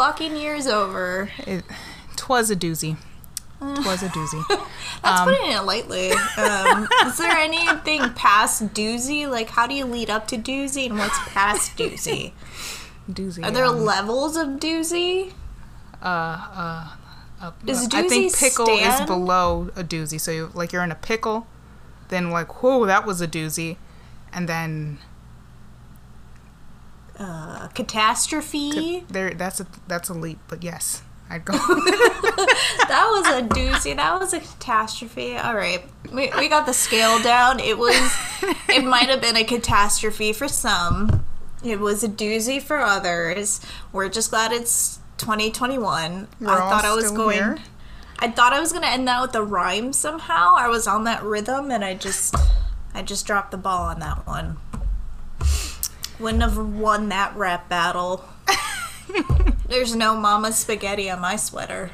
fucking year's over. It twas a doozy. Twas a doozy. That's Um, putting it lightly. Um, is there anything past doozy? Like, how do you lead up to doozy and what's past doozy? doozy. Are there um, levels of doozy? uh, uh, uh, Does I think doozy pickle is below a doozy. So, you, like, you're in a pickle, then, like, whoa, that was a doozy. And then Uh, catastrophe? there, that's a that's a leap, but yes, I'd go. that was a doozy. That was a catastrophe. All right, we, we got the scale down. It was, it might have been a catastrophe for some. It was a doozy for others. We're just glad it's 2021. We're I thought I was going. here. I thought I was gonna end that with a rhyme somehow. I was on that rhythm, and I just, I just dropped the ball on that one. Wouldn't have won that rap battle. There's no mama spaghetti on my sweater.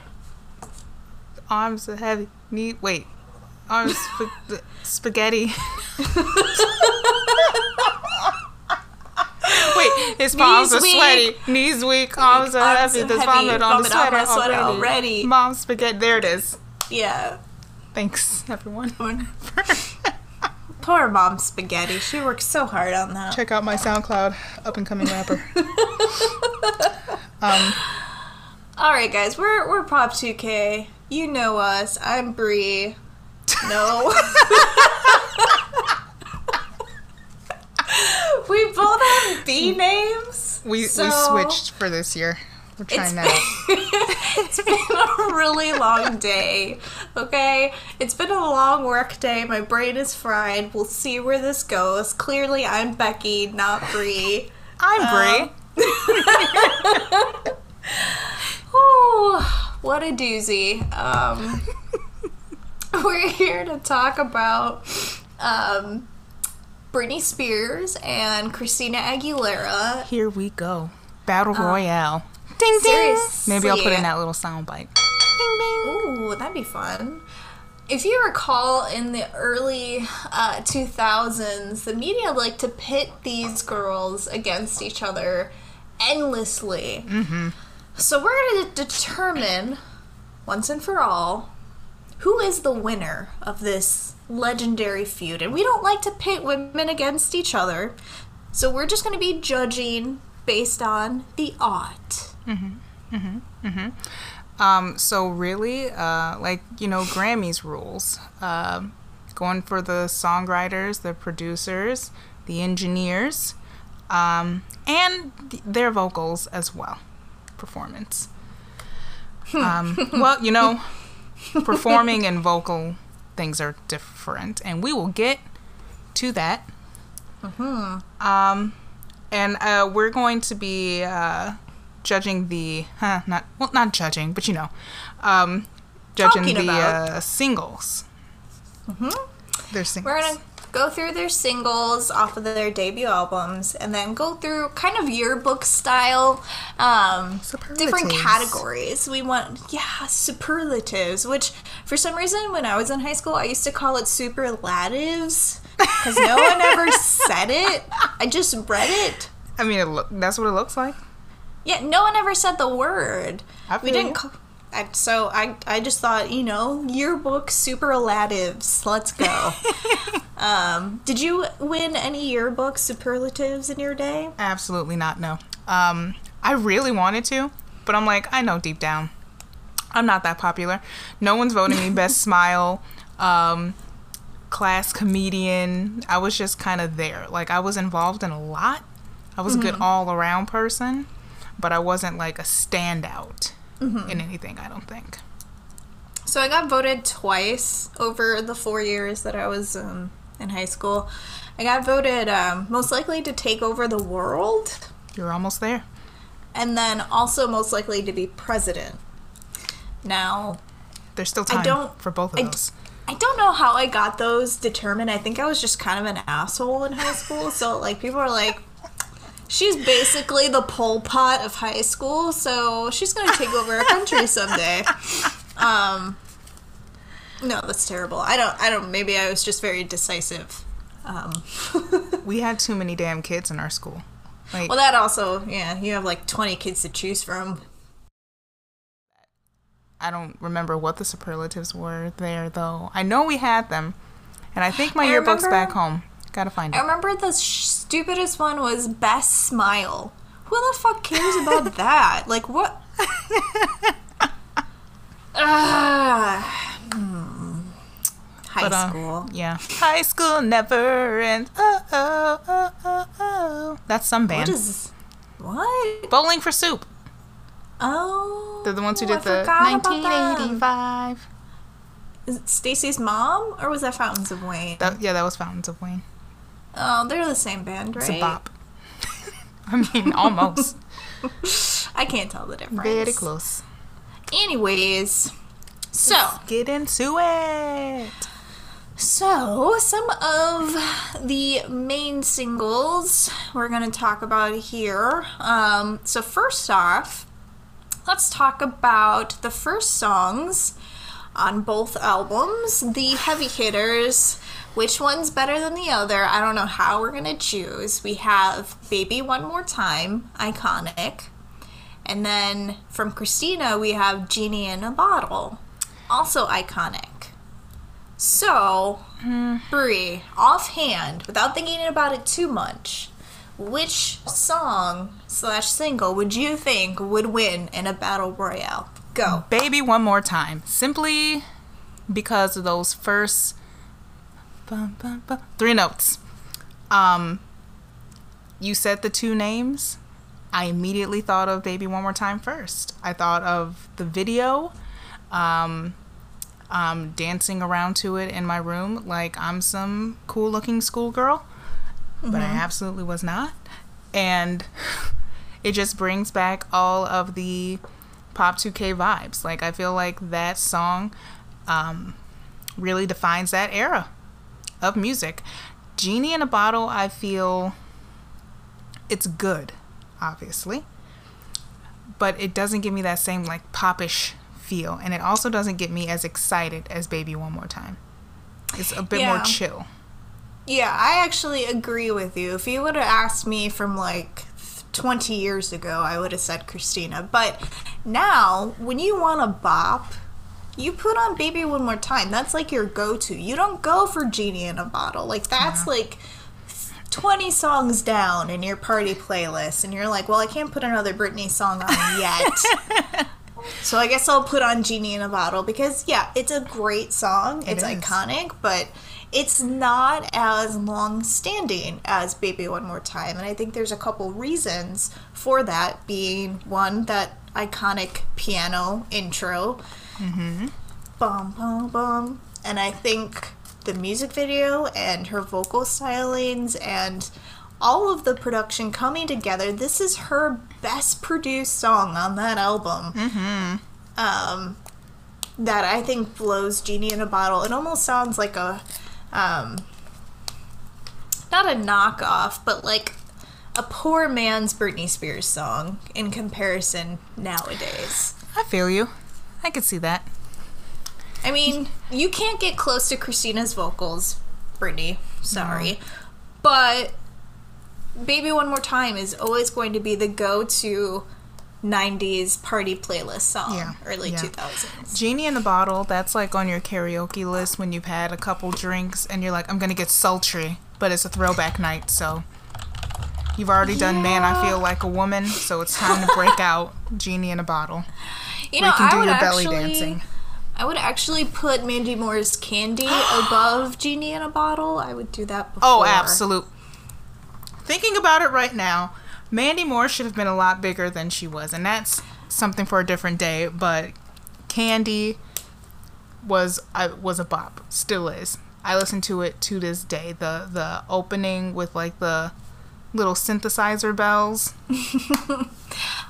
Arms are heavy. Need wait. Arms sp- spaghetti. Wait, his palms Knees are weak. sweaty, knees weak, arms are heavy. There's vomit on the vomit on sweater, my sweater already. already. Mom spaghetti. There it is. Yeah. Thanks, everyone. Poor mom spaghetti. She worked so hard on that. Check out my SoundCloud up and coming rapper. um, All right, guys, we're we're Pop 2K. You know us. I'm Bree. No. we both have B names. we so we switched for this year. We're It's trying been, it's been a really long day. Okay? It's been a long work day. My brain is fried. We'll see where this goes. Clearly, I'm Becky, not Bree. I'm Brie. Oh, what a doozy. Um, we're here to talk about um, Britney Spears and Christina Aguilera. Here we go. Battle Uh, Royale. Ding ding. seriously. Maybe I'll put in that little sound bite. Ding ding. Ooh, that'd be fun. If you recall, in the early uh, 2000s, the media liked to pit these girls against each other endlessly. Mm-hmm. So we're going to determine, once and for all, who is the winner of this legendary feud. And we don't like to pit women against each other, so we're just going to be judging based on the art. Um, so really, uh, like you know, Grammys rules. Um going for the songwriters, the producers, the engineers, um, and th- their vocals as well, performance. Um, well, you know, performing and vocal things are different, and we will get to that. Uh-huh. Um, and uh, we're going to be uh, judging the huh, not well, not judging, but you know, um, judging Talking the uh, singles. Mm-hmm. Their singles. We're gonna go through their singles off of their debut albums, and then go through kind of yearbook style, um, different categories. We want yeah superlatives, which for some reason when I was in high school I used to call it superlatives because no one ever said it. I just read it. I mean, it look, that's what it looks like. Yeah, no one ever said the word. We didn't. I, so I, I just thought, you know, yearbook superlatives. Let's go. um, did you win any yearbook superlatives in your day? Absolutely not. No. Um, I really wanted to, but I'm like, I know deep down, I'm not that popular. No one's voting me best smile, um, class comedian. I was just kind of there. Like I was involved in a lot. I was a good all around person, but I wasn't like a standout in anything. I don't think. So I got voted twice over the four years that I was um, in high school. I got voted um, most likely to take over the world, You're almost there. and then also most likely to be president. Now, There's still time I don't- for both of I- those. I don't know how I got those determined. I think I was just kind of an asshole in high school. So like people are like, She's basically the Pol Pot of high school, so she's gonna take over a country someday. Um, no, that's terrible. I don't. I don't. Maybe I was just very decisive. Um, We had too many damn kids in our school. Like, well, that also, yeah, you have like twenty kids to choose from. I don't remember what the superlatives were there, though. I know we had them. And I think my I yearbook's remember- back home. Gotta find I remember the stupidest one was best smile. Who the fuck cares about that? Like what? Ah, hmm. High But, uh, school. Yeah. High school never ends. Oh, oh, oh, oh, oh. That's some band. What is what? Bowling for Soup. Oh, They're the ones who I did the about them. 1985. Is it Stacy's mom, or was that Fountains of Wayne? That, yeah, that was Fountains of Wayne. Oh, they're the same band, right? It's a bop. I mean, almost. I can't tell the difference. Very close. Anyways, so Get into it. So, some of the main singles we're going to talk about here. Um, so, first off, let's talk about the first songs on both albums, the heavy hitters. Which one's better than the other? I don't know how we're going to choose. We have Baby One More Time, iconic. And then from Christina, we have Genie in a Bottle, also iconic. So, hmm. Brie, offhand, without thinking about it too much, which song slash single would you think would win in a battle royale? Go. Baby One More Time. Simply because of those first bum, bum, bum, three notes. Um, you said the two names. I immediately thought of Baby One More Time first. I thought of the video, um, um, dancing around to it in my room like I'm some cool looking schoolgirl, but I absolutely was not. And it just brings back all of the Pop 2K vibes. Like, I feel like that song um, really defines that era of music. Genie in a Bottle, I feel it's good, obviously, but it doesn't give me that same like popish feel, and it also doesn't get me as excited as Baby One More Time. It's a bit more chill. Yeah, I actually agree with you. If you would have asked me from like 20 years ago, I would have said Christina. But now, when you want a bop, you put on Baby One More Time. That's like your go to. You don't go for Genie in a Bottle. Like, that's like 20 songs down in your party playlist. And you're like, well, I can't put another Britney song on yet. So I guess I'll put on Genie in a Bottle because yeah, it's a great song. It it's is. iconic, but it's not as long standing as Baby One More Time. And I think there's a couple reasons for that being one, that iconic piano intro. Mm-hmm. Bum bum bum. And I think the music video and her vocal stylings and all of the production coming together. This is her best produced song on that album. Mm-hmm. Um, that I think blows Genie in a Bottle. It almost sounds like a, um, not a knockoff, but like a poor man's Britney Spears song in comparison nowadays. I feel you. I could see that. I mean, you can't get close to Christina's vocals, Britney. Sorry. But Baby One More Time is always going to be the go to 90s party playlist song, Yeah, early yeah. 2000s. Genie in the Bottle, that's like on your karaoke list when you've had a couple drinks and you're like, I'm gonna get sultry, but it's a throwback night, so you've already done Man, I Feel Like a Woman, so it's time to break out Genie in a Bottle. You know, I would actually, dancing. I would actually put Mandy Moore's Candy above Genie in a Bottle. I would do that oh, before. Oh, absolute. Thinking about it right now, Mandy Moore should have been a lot bigger than she was, and that's something for a different day. But Candy was I was a bop, still is. I listen to it to this day. The the opening with like the little synthesizer bells.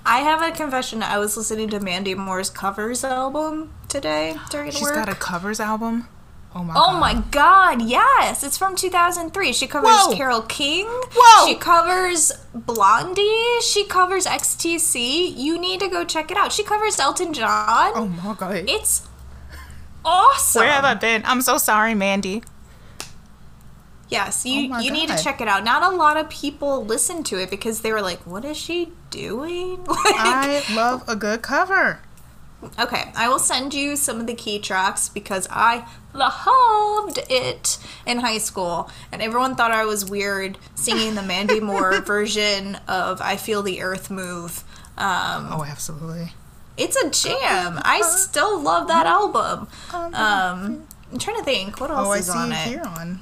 I have a confession. I was listening to Mandy Moore's covers album today during She's work. She's got a covers album. Oh my Oh god. my god, yes. It's from 2003. She covers Whoa. Carole King. Whoa. She covers Blondie. She covers XTC. You need to go check it out. She covers Elton John. Oh my god. It's awesome. Where have I been? I'm so sorry, Mandy. Yes, you Oh you need to check it out. Not a lot of people listen to it because they were like, "What is she doing?" Like, I love a good cover. okay, I will send you some of the key tracks because I loved it in high school, and everyone thought I was weird singing the Mandy Moore version of "I Feel the Earth Move." Um, Oh, absolutely. it's a jam. I still love that album. Um, I'm trying to think what else Oh, I is on it it. here on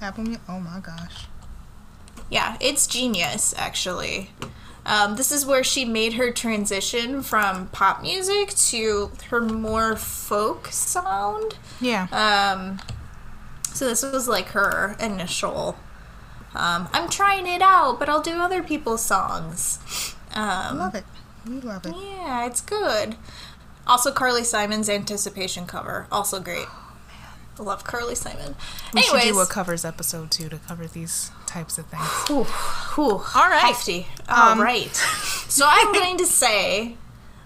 Apple Music. Oh my gosh. Yeah, it's genius, actually. Um, this is where she made her transition from pop music to her more folk sound. Yeah. Um, so this was like her initial. Um, I'm trying it out, but I'll do other people's songs. Um, love it. We love it. yeah, it's good. Also, Carly Simon's Anticipation cover, also great. I love Carly Simon. We Anyways, should do a covers episode too to cover these types of things. Whew, whew, All right. hefty. All Um, right. So I'm going to say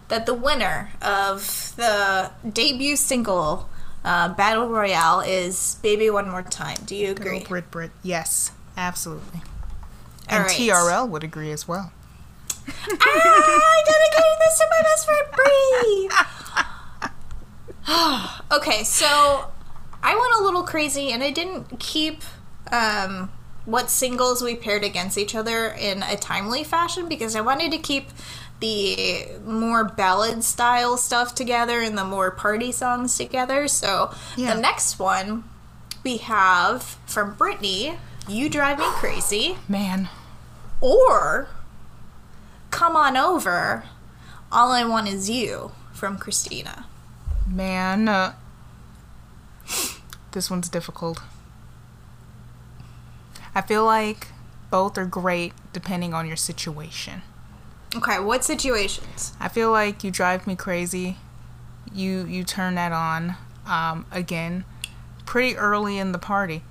that the winner of the debut single uh, Battle Royale is "Baby One More Time." Do you agree? Brit Brit. Yes, absolutely. All And right. TRL would agree as well. ah, I dedicated this to my best friend Bree. okay, so I went a little crazy and I didn't keep um, what singles we paired against each other in a timely fashion because I wanted to keep the more ballad style stuff together and the more party songs together. So Yeah. the next one we have from Britney, You Drive Me Crazy Man, or Come On Over, All I Want Is You from Christina. man. Uh, this one's difficult. I feel like both are great depending on your situation. Okay, what situations? I feel like you drive me crazy. You you turn that on um, again pretty early in the party,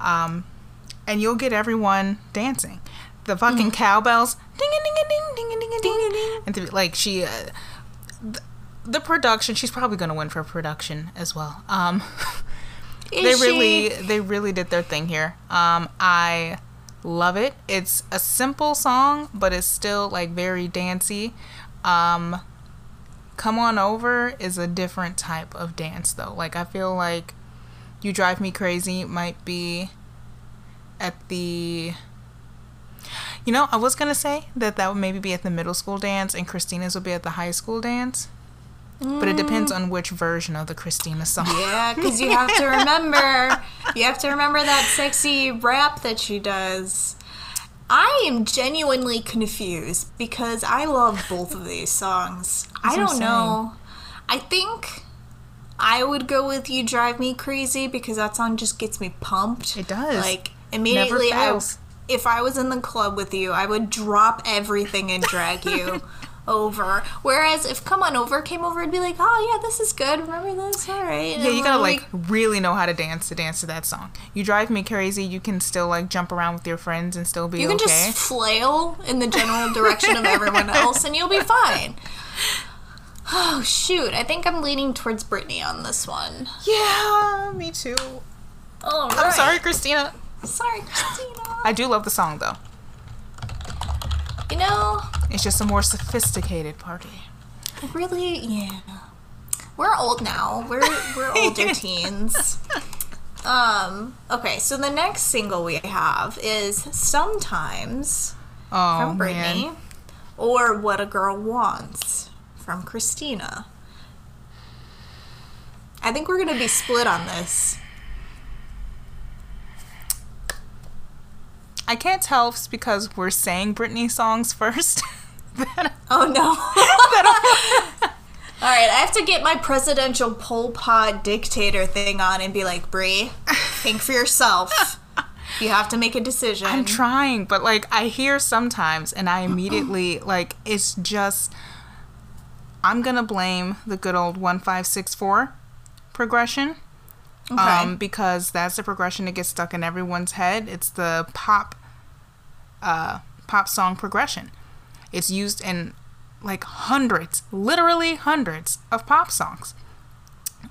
um, and you'll get everyone dancing. The fucking cowbells, ding ding ding ding ding ding, ding. and to, like she, uh, the, the production. She's probably gonna win for production as well. Um, Is they she- really they really did their thing here. Um, I love it. It's a simple song, but it's still like very dancey. Um, Come on over is a different type of dance though. Like I feel like You Drive Me Crazy might be at the you know, I was gonna say that that would maybe be at the middle school dance and Christina's would be at the high school dance. But it depends on which version of the Christina song. Yeah, because you have to remember, you have to remember that sexy rap that she does. I am genuinely confused because I love both of these songs. I That's don't know. I think I would go with "You Drive Me Crazy" because that song just gets me pumped. It does. Like immediately, I, if I was in the club with you, I would drop everything and drag you over. Whereas if "Come On Over" came over, I'd be like, "Oh yeah, this is good. Remember this? All right." Yeah, you gotta like really know how to dance to dance to that song. You drive me crazy. You can still like jump around with your friends and still be You can okay. just flail in the general direction of everyone else and you'll be fine. Oh, shoot. I think I'm leaning towards Britney on this one. Yeah, me too. All I'm sorry, Christina. Sorry, Christina. I do love the song though. You know, It's just a more sophisticated party. really, yeah. We're old now. We're we're older teens. Um, okay, so the next single we have is Sometimes Oh from Britney man, or What a Girl Wants from Christina. I think we're going to be split on this. I can't tell if it's because we're saying Britney songs first. Oh no. All right, I have to get my presidential Pol Pot dictator thing on and be like, Brie, think for yourself. You have to make a decision. I'm trying, but like I hear sometimes, and I immediately like it's just. I'm gonna blame the good old one five six four progression Okay. um, because that's the progression that gets stuck in everyone's head. It's the pop, uh, pop song progression. It's used in like hundreds, literally hundreds of pop songs.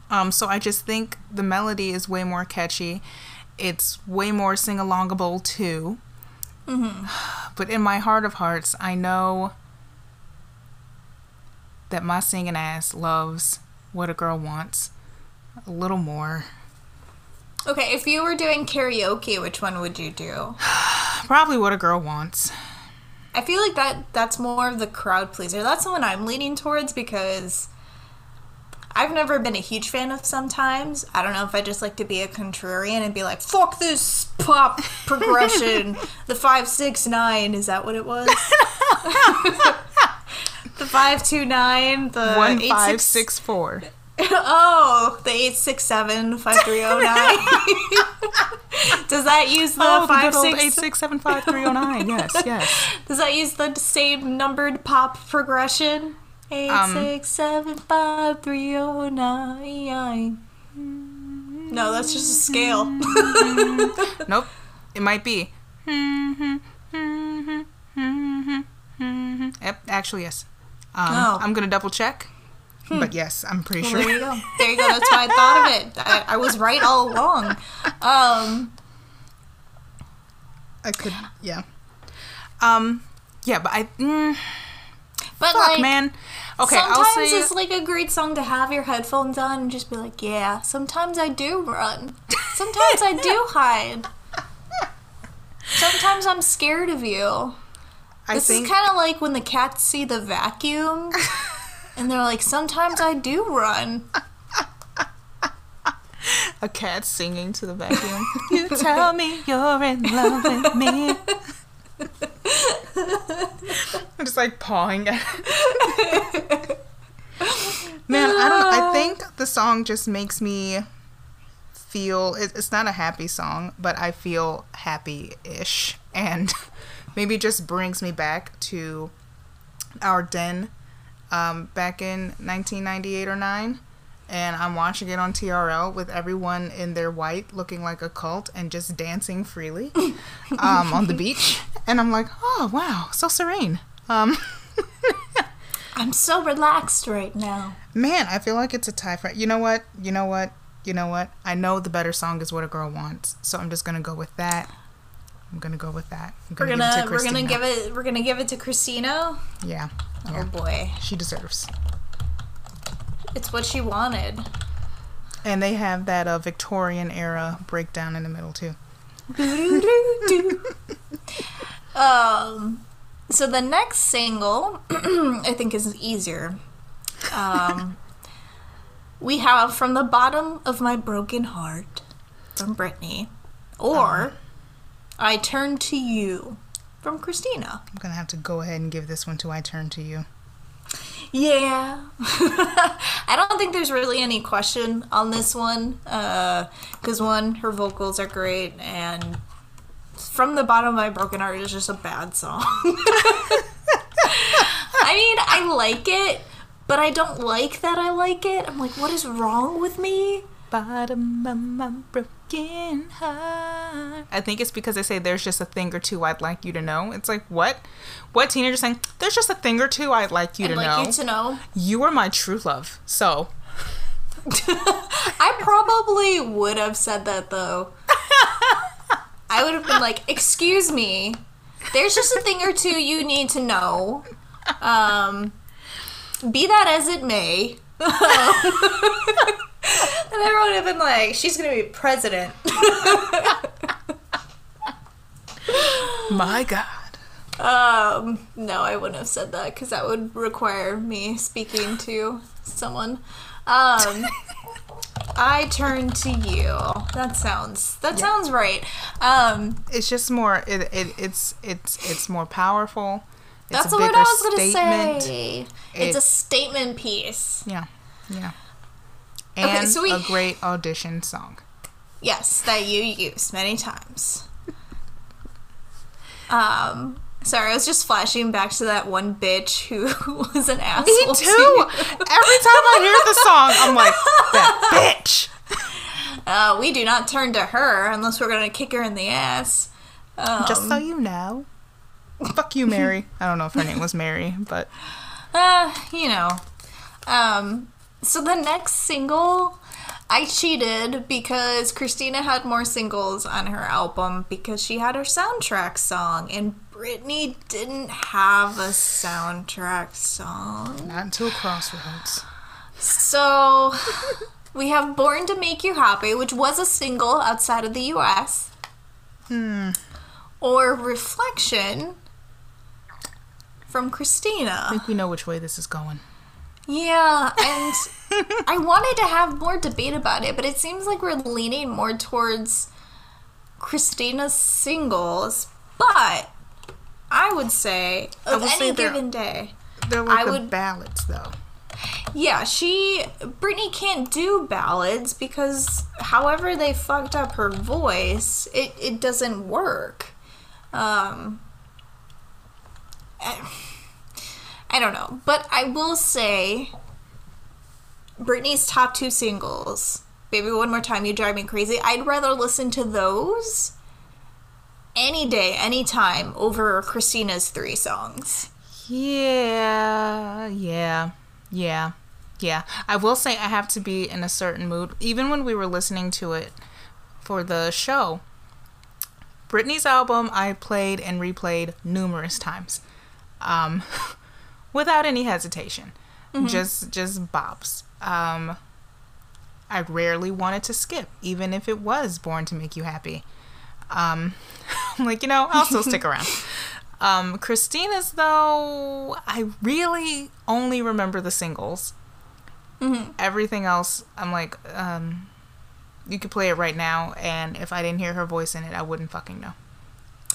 Um, so I just think the melody is way more catchy. It's way more sing alongable too. But in my heart of hearts, I know that my singing ass loves what a girl wants a little more. Okay, if you were doing karaoke, which one would you do? Probably what a girl wants. I feel like that that's more of the crowd pleaser. That's the one I'm leaning towards because I've never been a huge fan of sometimes. I don't know if I just like to be a contrarian and be like, fuck this pop progression. the five six nine, is that what it was? the five two nine, the One eight, five six- six four. Oh, the eight six seven five three oh nine. Does that use the Oh, the five good old eight six seven five three zero nine. Yes, yes. Does that use the same numbered pop progression? Eight Um, six seven five three oh nine. No, that's just a scale. Nope. It might be. Yep. Actually, yes. Um, Oh. I'm gonna double check. But yes, I'm pretty Well, sure. there you go. There you go. That's why I thought of it. I, I was right all along. Um, I could. Yeah. Um. Yeah, but I. Mm, but fuck, like, man. Okay, I'll sometimes it's like a great song to have your headphones on and just be like, yeah. Sometimes I do run. Sometimes I do hide. Sometimes I'm scared of you. I This think. is kind of like when the cats see the vacuum, and they're like, "Sometimes I do run." a cat singing to the vacuum. you tell me you're in love with me. I'm just like pawing at it. Man, I don't. I ah. think the song just makes me feel. It, it's not a happy song, but I feel happy-ish, and maybe just brings me back to our den um, back in 1998 or 9 and I'm watching it on TRL with everyone in their white looking like a cult and just dancing freely um, on the beach. And I'm like, oh, wow, so serene. Um, I'm so relaxed right now. man, I feel like it's a tie for. You know what? You know what? You know what? I know the better song is What a Girl Wants. So I'm just going to go with that. I'm to go with that. I'm We're give it gonna we're gonna give it we're gonna give it to Christina. Yeah. Oh yeah. boy, She deserves. it's what she wanted. And they have that uh, Victorian era breakdown in the middle, too. um, so the next single I think is easier. Um, we have from the bottom of my broken heart from Britney, or I turn to you from Christina. I'm going to have to go ahead and give this one to I Turn to You. Yeah. I don't think there's really any question on this one. Uh, because, one, her vocals are great, and From the Bottom of My Broken Heart is just a bad song. I mean, I like it, but I don't like that I like it. I'm like, what is wrong with me? Bottom of my broken heart. I think it's because they say there's just a thing or two I'd like you to know. It's like, what? What teenager saying, there's just a thing or two I'd like you I'd to like know. you to know. You are my true love. So, I probably would have said that though. I would have been like, "Excuse me, there's just a thing or two you need to know." Um, be that as it may. and everyone would have been like, "She's gonna be president." my God. Um, no, I wouldn't have said that because that would require me speaking to someone. Um, I turn to you. That sounds that sounds right. Um, It's just more, it, it, it's, it's, it's more powerful. It's that's a the word I was gonna statement. say. It's a statement piece. Yeah. Yeah. Okay, And so we- a great audition song. Yes, that you use many times. Um, sorry, I was just flashing back to that one bitch who was an asshole. Me to too. you. Every time I hear the song, I'm like, that bitch. Uh, we do not turn to her unless we're gonna kick her in the ass. Um, Just so you know. Fuck you, Mary. I don't know if her name was Mary, but uh, you know. Um, so the next single, I cheated because Christina had more singles on her album because she had her soundtrack song, and Britney didn't have a soundtrack song. not until Crossroads. So we have Born to Make You Happy, which was a single outside of the US. Hmm. Or Reflection from Christina. I think we know which way this is going. Yeah, and I wanted to have more debate about it, but it seems like we're leaning more towards Christina's singles. But I would say, I of will any say given day, They're like I the would- ballads, though. Yeah, she Britney can't do ballads because however they fucked up her voice, it, it doesn't work. Um I, I don't know, but I will say Britney's top two singles, Baby One More Time, You Drive Me Crazy, I'd rather listen to those any day, anytime over Christina's three songs. Yeah, yeah, yeah, yeah. I will say I have to be in a certain mood. Even when we were listening to it for the show, Britney's album I played and replayed numerous times, um, without any hesitation. Just, just bops. Um, I rarely wanted to skip, even if it was Born to Make You Happy. Um, I'm like, you know, I'll still stick around. Um, Christina's though, I really only remember the singles. Mhm. Everything else, I'm like, um, you could play it right now, and if I didn't hear her voice in it, I wouldn't fucking know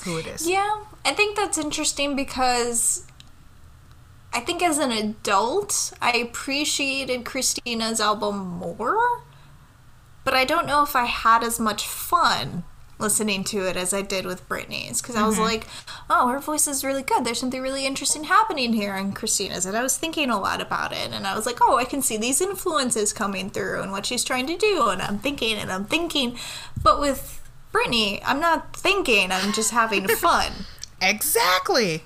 who it is. Yeah, I think that's interesting because I think as an adult, I appreciated Christina's album more, but I don't know if I had as much fun listening to it as I did with Britney's because I was mm-hmm. like, oh, her voice is really good. There's something really interesting happening here in Christina's, and I was thinking a lot about it, and I was like, oh, I can see these influences coming through and what she's trying to do, and I'm thinking and I'm thinking, but with Britney, I'm not thinking. I'm just having fun. Exactly.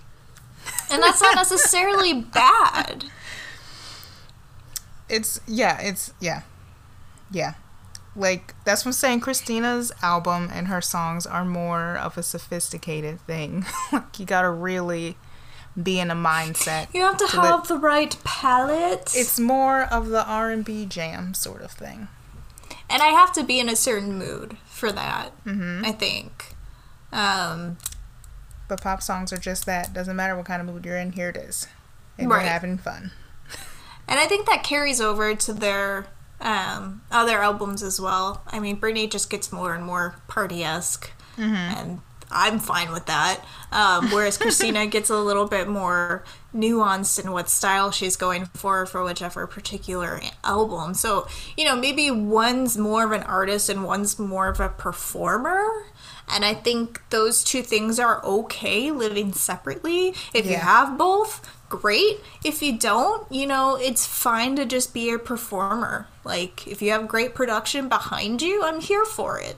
And that's not necessarily bad. It's yeah, it's yeah, yeah. Like that's what I'm saying. Christina's album and her songs are more of a sophisticated thing. like you gotta really be in a mindset. You have to have the right palate. It's more of the R and B jam sort of thing. and I have to be in a certain mood for that, Mm-hmm. I think. Um, But pop songs are just that. Doesn't matter what kind of mood you're in. Here it is, and Right. you're having fun. and I think that carries over to their um, other albums as well. I mean, Britney just gets more and more party esque, Mm-hmm. and I'm fine with that. Um, whereas Christina gets a little bit more nuanced in what style she's going for for whichever particular album. So, you know, maybe one's more of an artist and one's more of a performer. And I think those two things are okay living separately. If you have both, great. If you don't, you know, it's fine to just be a performer. Like, if you have great production behind you, I'm here for it.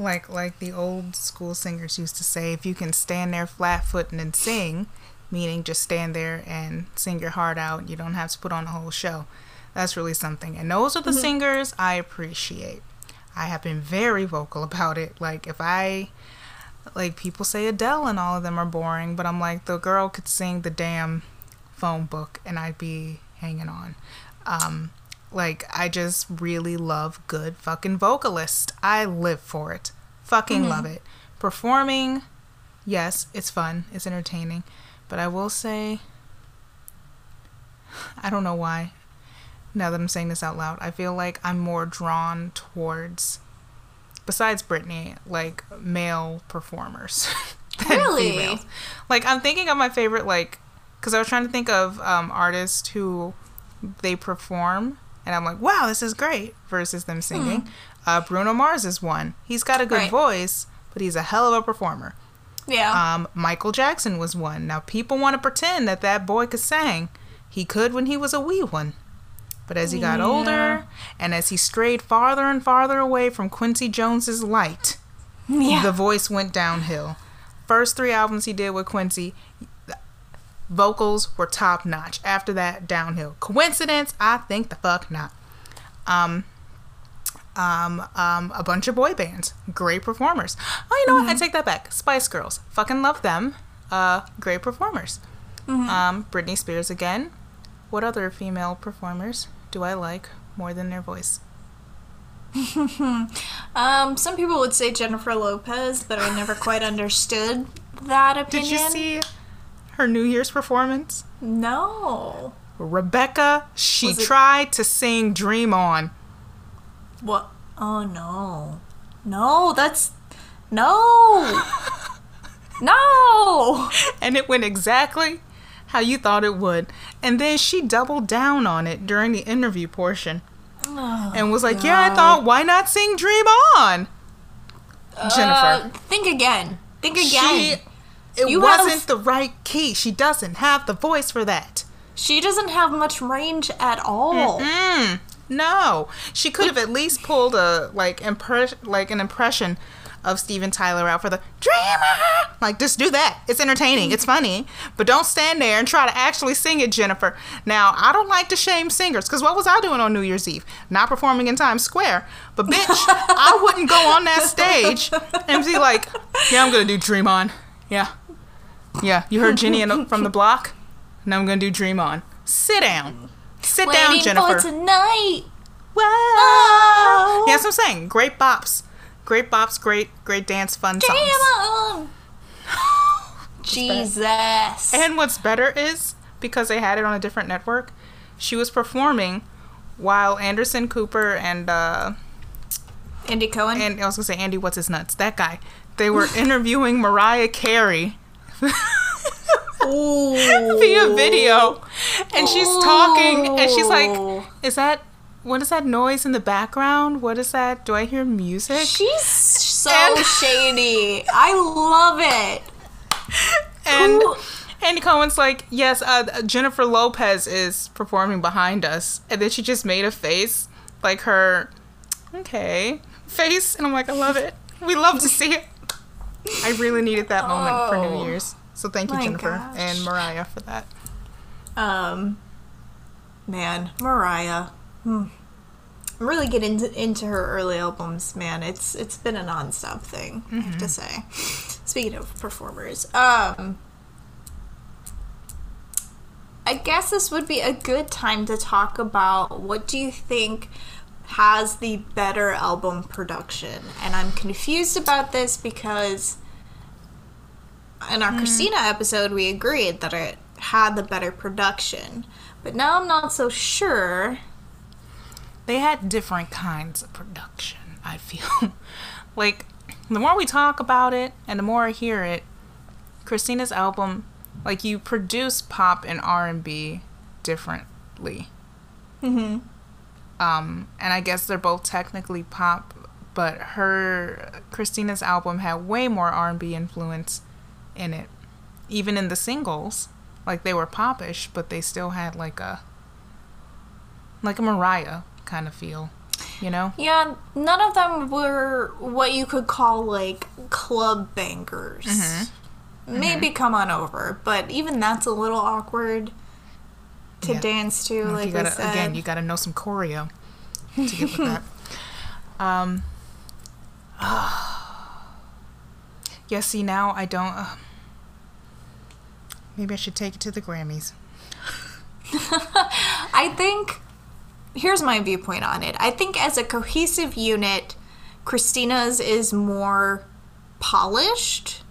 Like like the old school singers used to say, if you can stand there flat footed and sing, meaning just stand there and sing your heart out, you don't have to put on a whole show. That's really something. And those are the singers I appreciate. I have been very vocal about it. Like if I like people say Adele and all of them are boring, but I'm like the girl could sing the damn phone book and I'd be hanging on. Um like I just really love good fucking vocalist. I live for it. Fucking love it. Performing, yes, it's fun, it's entertaining, but I will say I don't know why. Now that I'm saying this out loud, I feel like I'm more drawn towards besides Britney, like male performers than Really? females. Like I'm thinking of my favorite like cuz I was trying to think of um artists who they perform and I'm like, "Wow, this is great" versus them singing. Uh Bruno Mars is one. He's got a good Right. voice, but he's a hell of a performer. Yeah. Um, Michael Jackson was one. Now people want to pretend that that boy could sing. He could when he was a wee one, but as he got Yeah. older, And as he strayed farther and farther away from Quincy Jones's light, Yeah. the voice went downhill. First three albums he did with Quincy, vocals were top notch. After that, downhill. Coincidence? I think the fuck not. Um, um, um, a bunch of boy bands, great performers. Oh, you know what? I take that back. Spice Girls, fucking love them. Uh, great performers. Um, Britney Spears again. What other female performers do I like more than their voice? Um, some people would say Jennifer Lopez, but I never quite understood that opinion. Did you see her New Year's performance? No. Rebecca, she it- tried to sing Dream On. What? Oh no. No, that's no. no. And it went exactly how you thought it would. And then she doubled down on it during the interview portion Oh, and was like, Yeah, I thought, why not sing Dream On? Jennifer. Uh, think again. Think She, again. It You wasn't have- the right key. She doesn't have the voice for that. She doesn't have much range at all. Mm, no, she could have at least pulled a like impress like an impression of Steven Tyler out for the dreamer. Like just do that. It's entertaining. It's funny, but don't stand there and try to actually sing it, Jennifer. Now I don't like to shame singers because what was I doing on New Year's Eve? Not performing in Times Square. But bitch, I wouldn't go on that stage and be like, yeah, I'm gonna do Dream On. Yeah, yeah. You heard in- from the block. Now I'm gonna do Dream On. Sit down. Sit down, Waiting Jennifer. for tonight. Wow. Oh. Yeah, that's what I'm saying. Great bops. Great bops, great, great dance, fun Dream songs. on. Jesus. And what's better is because they had it on a different network, she was performing while Anderson Cooper and uh Andy Cohen. and I was gonna say Andy, what's his nuts? That guy. They were interviewing Mariah Carey. via video, and she's talking, and she's like, "Is that what is that noise in the background? What is that? Do I hear music?" She's so And- shady. I love it. And Andy Cohen's like, yes, uh, Jennifer Lopez is performing behind us, and then she just made a face, like her, okay, face, and I'm like, I love it. We love to see it. I really needed that moment for New Oh. Year's, so thank you, Jennifer gosh. and Mariah, for that. Um, man, Mariah. Hmm. I'm really getting into, into her early albums, man. It's it's been a nonstop thing, I have to say. Speaking of performers, um, I guess this would be a good time to talk about what do you think has the better album production, and I'm confused about this because in our Christina episode, we agreed that it had the better production. But now I'm not so sure. They had different kinds of production. I feel like the more we talk about it and the more I hear it, Christina's album, like you produce pop and R and B differently. Mm-hmm. Um, and I guess they're both technically pop, but her Christina's album had way more R and B influence in it. Even in the singles, like they were popish, but they still had like a like a Mariah kind of feel, you know? Yeah, none of them were what you could call like club bangers. Mm-hmm. Mm-hmm. Maybe come on over, but even that's a little awkward to Yeah. dance to. Like Like you gotta I said. again, you gotta know some choreo to get with that. Um. Ah, yeah. See now I don't. Uh, maybe I should take it to the Grammys. I think here's my viewpoint on it. I think as a cohesive unit, Christina's is more polished,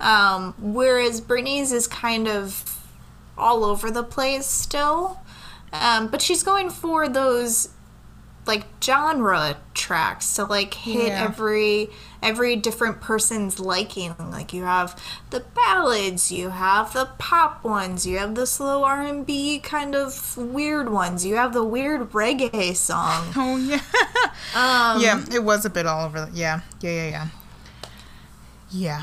um, whereas Britney's is kind of all over the place still. Um, but she's going for those like genre tracks to like hit Yeah. every every different person's liking like you have the ballads you have the pop ones you have the slow r&b kind of weird ones you have the weird reggae song Oh yeah. um, yeah, it was a bit all over. The, yeah, yeah, yeah, yeah. Yeah.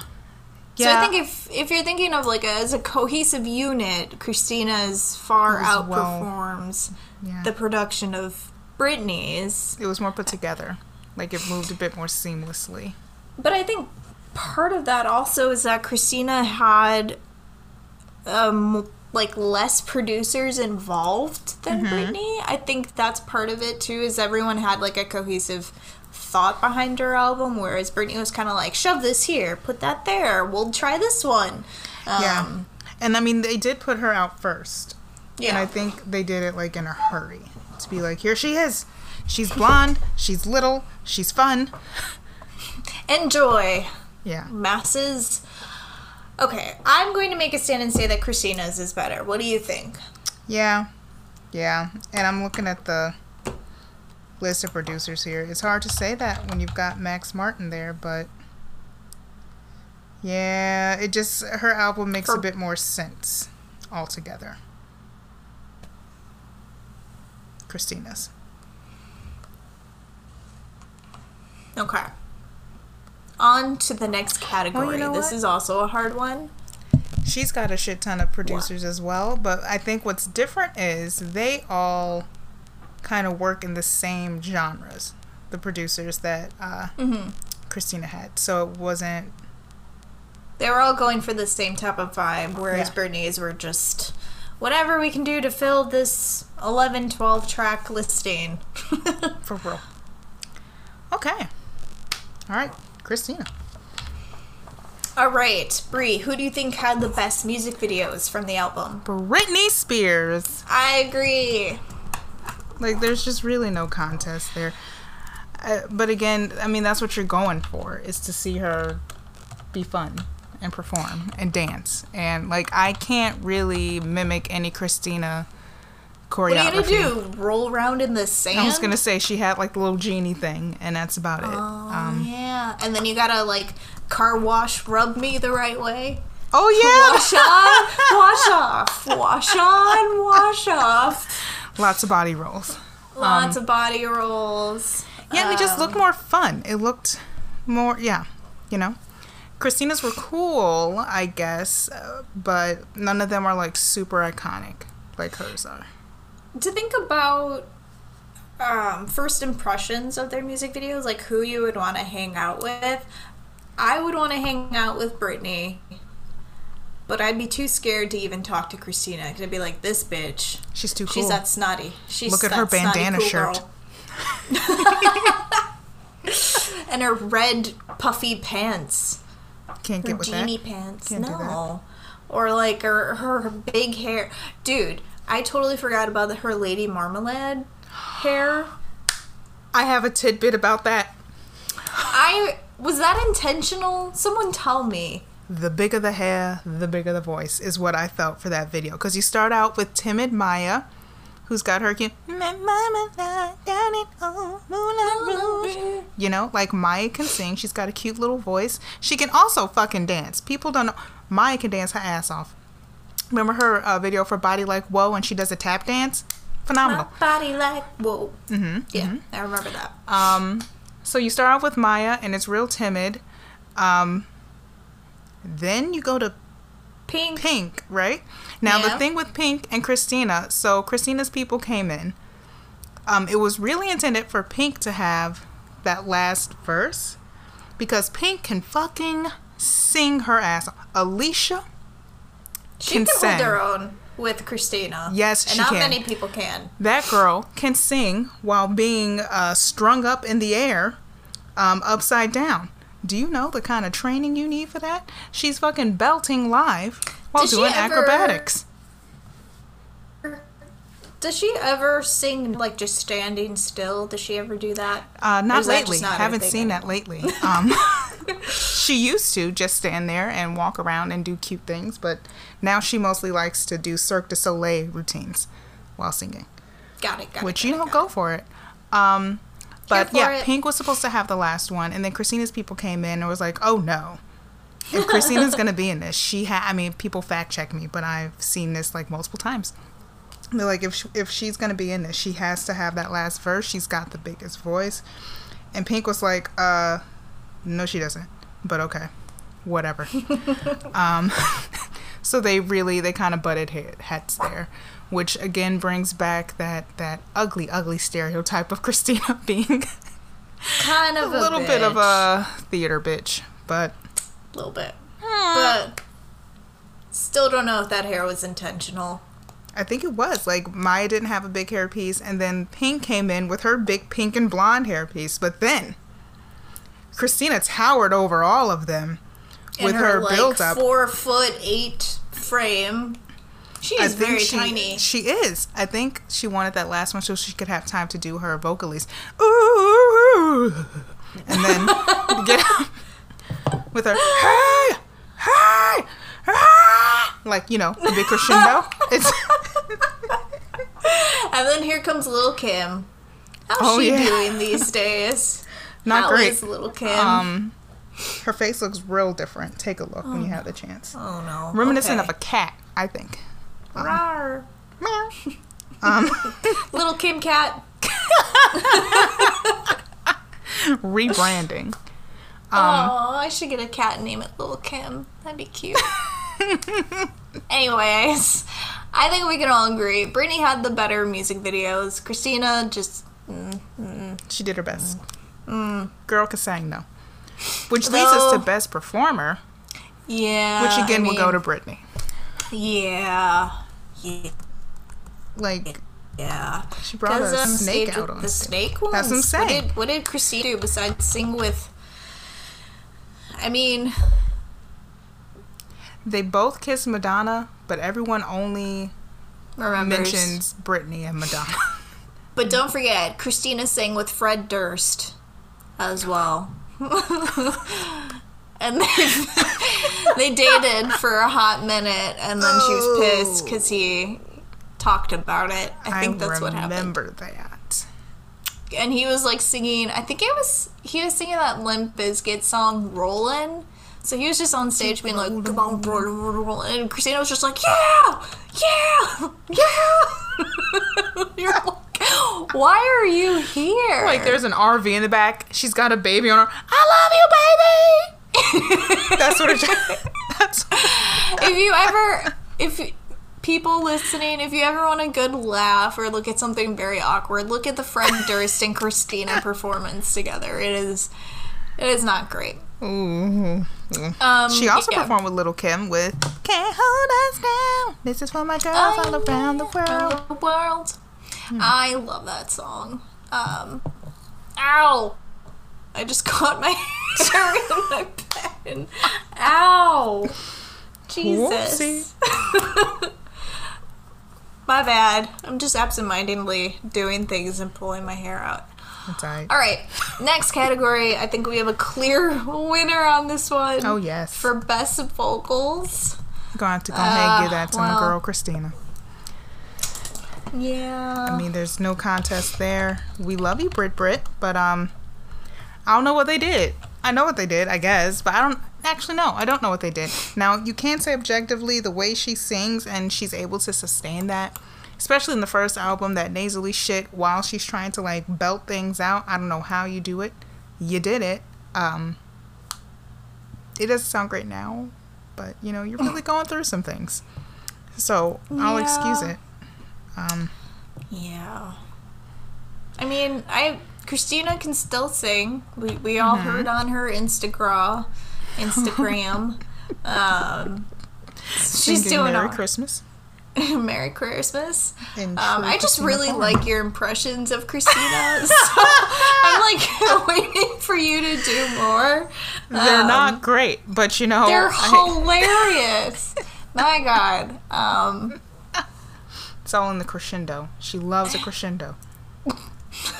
so i think if if you're thinking of like a, as a cohesive unit christina's far As well. outperforms yeah. the production of Britney's. It was more put together. Like it moved a bit more seamlessly. But I think part of that also is that Christina had um like less producers involved than Britney. I think that's part of it too. Is everyone had like a cohesive thought behind her album, whereas Britney was kind of like, shove this here, put that there. We'll try this one. Um, Yeah. And I mean, they did put her out first. yeah. And I think they did it like in a hurry to be like, here she is. She's blonde. She's little. She's fun. Enjoy. Yeah. Masses. Okay, I'm going to make a stand and say that Christina's is better. What do you think? Yeah. Yeah. And I'm looking at the list of producers here. It's hard to say that when you've got Max Martin there, but yeah, it just her album makes a bit more sense altogether. Christina's. Okay. On to the next category. know this is also a hard one. She's got a shit ton of producers as well, but I think what's different is they all kind of work in the same genres. The producers that uh, Mm-hmm. Christina had, so it wasn't. They were all going for the same type of vibe, whereas Yeah. Britney's were just whatever we can do to fill this 11, 12 track listing. For real. Okay. All right, Christina. all right, Brie, who do you think had the best music videos from the album? Britney Spears. I agree. Like, there's just really no contest there. Uh, but again, I mean, that's what you're going for is to see her be fun and perform and dance. And like, I can't really mimic any Christina choreography. What are you gonna do? Roll around in the sand? I was gonna say she had like the little genie thing, and that's about it. Oh, um, yeah. And then you gotta like car wash, rub me the right way. oh yeah, Wash on, wash off, wash on, wash off. lots of body rolls. Lots of body rolls. Yeah, and it just Um, looked more fun. It looked more, yeah, you know. Christina's were cool, I guess, uh, but none of them are like super iconic like hers are. to think about um, first impressions of their music videos, like who you would want to hang out with. I would want to hang out with Britney, but I'd be too scared to even talk to Christina I'd be like, "This bitch, She's too cool. she's that snotty. She's Look at her bandana cool shirt. and her red puffy pants. Can't her get with genie that. pants. Can't no. Or like her, her her big hair. Dude, I totally forgot about the, her Lady Marmalade hair. I have a tidbit about that. I was that intentional? Someone tell me. The bigger the hair, the bigger the voice is what I felt for that video. Because you start out with timid Mya, who's got her cute. "My mama down in old Moulin Rouge." You know, like Mya can sing. She's got a cute little voice. She can also fucking dance. People don't know. Mya can dance her ass off. Remember her uh, video for Body Like Whoa when she does a tap dance? My Phenomenal. body like whoa. Mm-hmm. Yeah, I remember that. Um, so you start off with Mya, and it's real timid. Um, then you go to Pink. Pink, right? Now the thing with Pink and Christina, so Christina's people came in. Um, it was really intended for Pink to have that last verse because Pink can fucking sing her ass. Alicia, She can can hold sing. her own with Christina. Yes, and she not can. many people can. that girl can sing while being uh, strung up in the air, um, upside down. Do you know the kind of training you need for that? She's fucking belting live while Did doing ever- acrobatics. Does she ever sing like just standing still? Does she ever do that? Uh, not that lately. just not Haven't seen that lately. Um, she used to just stand there and walk around and do cute things, but now she mostly likes to do Cirque du Soleil routines while singing, Got it. Got it. which it. you know, go for it. Um, but yeah, it. Pink was supposed to have the last one, and then Christina's people came in and was like, "Oh no." If Christina's gonna be in this, she had. I mean, people fact check me, but I've seen this like multiple times. They're like, if she, if she's gonna be in this, she has to have that last verse. She's got the biggest voice, and Pink was like, uh, no, she doesn't. But okay, whatever. um, So they really they kind of butted head, heads there, which again brings back that that ugly ugly stereotype of Christina being Kind of a, little bit of a theater bitch, but a little bit, but still don't know if that hair was intentional. I think it was like Mya didn't have a big hairpiece, and then Pink came in with her big pink and blonde hairpiece. But then Christina towered over all of them with In her, like, build up. four foot eight frame. She is very she, tiny. She is. I think she wanted that last one so she could have time to do her vocalies. Ooh, and then get with her hey, hey, ah, like you know the big crescendo. It's And then here comes Little Kim. How's Oh, she yeah. doing these days? not How great. Lil Kim? Um, her face looks real different. Take a look when you have the chance. oh no. Reminiscent okay. of a cat, I think. Rawr. Meow. Um, Little Kim Cat. rebranding. oh, I should get a cat and name it Little Kim. That'd be cute. Anyways, I think we can all agree Britney had the better music videos. Christina just mm, She did her best. Mm, mm. Girl could sing though. Which leads us to best performer, yeah. which again I will go to Britney. Yeah. Yeah. Like Yeah. she brought a um, snake out on the snake ones. That's what I'm What did, what did Christina do besides sing with? I mean, They both kiss Madonna, but everyone only remembers. mentions Britney and Madonna. But don't forget, Christina sang with Fred Durst as well. and they, they dated for a hot minute, and then she was pissed Oh. because he talked about it. I think that's what happened. remember that. And he was like singing. I think it was he was singing that Limp Bizkit song "Rollin'." So he was just on stage being like, "Come on, roll, roll, roll," and Christina was just like, "Yeah, yeah, yeah." You're like, why are you here? Like there's an RV in the back. She's got a baby on her. I love you, baby. That's what it. That's if you ever, if people listening, if you ever want a good laugh or look at something very awkward, look at the Fred Durst and Christina performance together. It is, it is not great. Ooh. Um, She also yeah. performed with Little Kim with "Can't Hold Us Down." This is for my girls all around the world. The world. Hmm. I love that song. Um, ow! I just caught my hair in my pen. Ow! Jesus. my bad. I'm just absentmindedly doing things and pulling my hair out. That's alright. All right, next category. I think we have a clear winner on this one. Oh yes. For best vocals. Gonna have to go ahead and give Uh, that to well. my girl Christina. Yeah. I mean, there's no contest there. We love you, Brit Brit, but um, I don't know what they did. I know what they did, I guess, but I don't actually know. I don't know what they did. Now, you can't say objectively the way she sings and she's able to sustain that, especially in the first album, that nasally shit while she's trying to like belt things out. I don't know how you do it. You did it. Um, it doesn't sound great now, but you know, you're really going through some things. So I'll excuse it. Um, Yeah. I mean, I Christina can still sing. We we all Mm-hmm. heard on her Instagram, Instagram. um, she's doing Merry all- Christmas. Merry Christmas. Um, I just really form. like your impressions of Christina, so I'm like waiting for you to do more. They're Um, not great, but you know, They're I- hilarious. My God. Um, it's all in the crescendo. She loves a crescendo.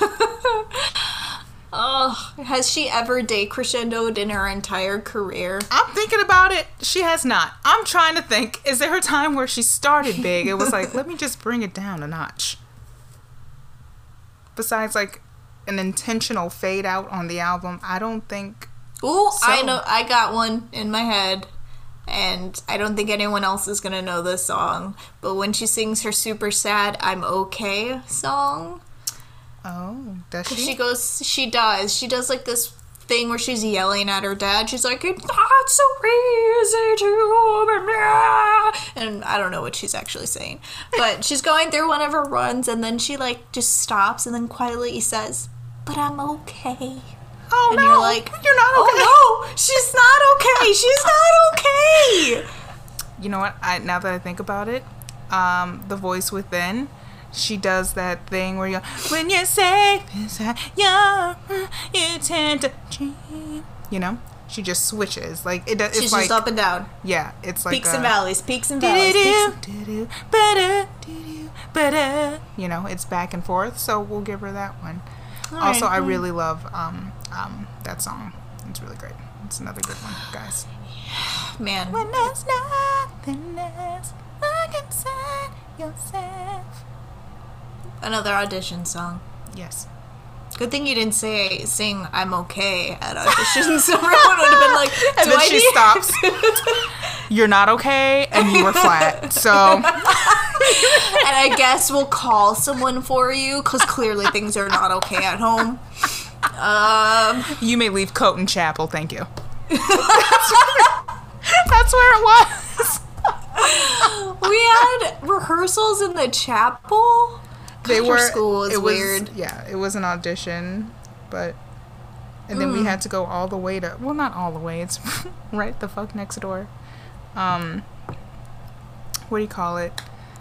oh, has she ever day crescendoed in her entire career? I'm thinking about it. She has not. I'm trying to think. Is there a time where she started big? It was like, let me just bring it down a notch. Besides, like an intentional fade out on the album, I don't think. Ooh, I know. I got one in my head, and I don't think anyone else is gonna know this song. But when she sings her super sad "I'm okay" song, Oh, does she she? goes, she does, she does like this thing where she's yelling at her dad. She's like, "It's not so easy to," and I don't know what she's actually saying, but she's going through one of her runs, and then she like just stops and then quietly says, "But I'm okay." Oh And no! you're like, you're not okay. "Oh no, she's not okay. She's not okay." You know what? I now that I think about it, um, the voice within, she does that thing where you when you're safe inside your you tend to dream. You know, she just switches like it. does It's She's like just up and down, yeah, it's like peaks a- and valleys, peaks and valleys. peaks and-. You know, it's back and forth, so we'll give her that one. also, right, I really love um, um, that song. It's really great. It's another good one, guys. Man, When there's nothing else, look inside yourself. Another audition song. Yes. Good thing you didn't say sing "I'm okay" at auditions. so everyone would have been like, And then I she need-" stops. You're not okay, and you were flat. So, and I guess we'll call someone for you because clearly things are not okay at home. Um, you may leave Coton Chapel. Thank you. That's where it was. we had rehearsals in the chapel. They were school is it was, weird. Yeah, it was an audition, but and then we Mm. had to go all the way to well, not all the way. It's right the fuck next door. Um, what do you call it?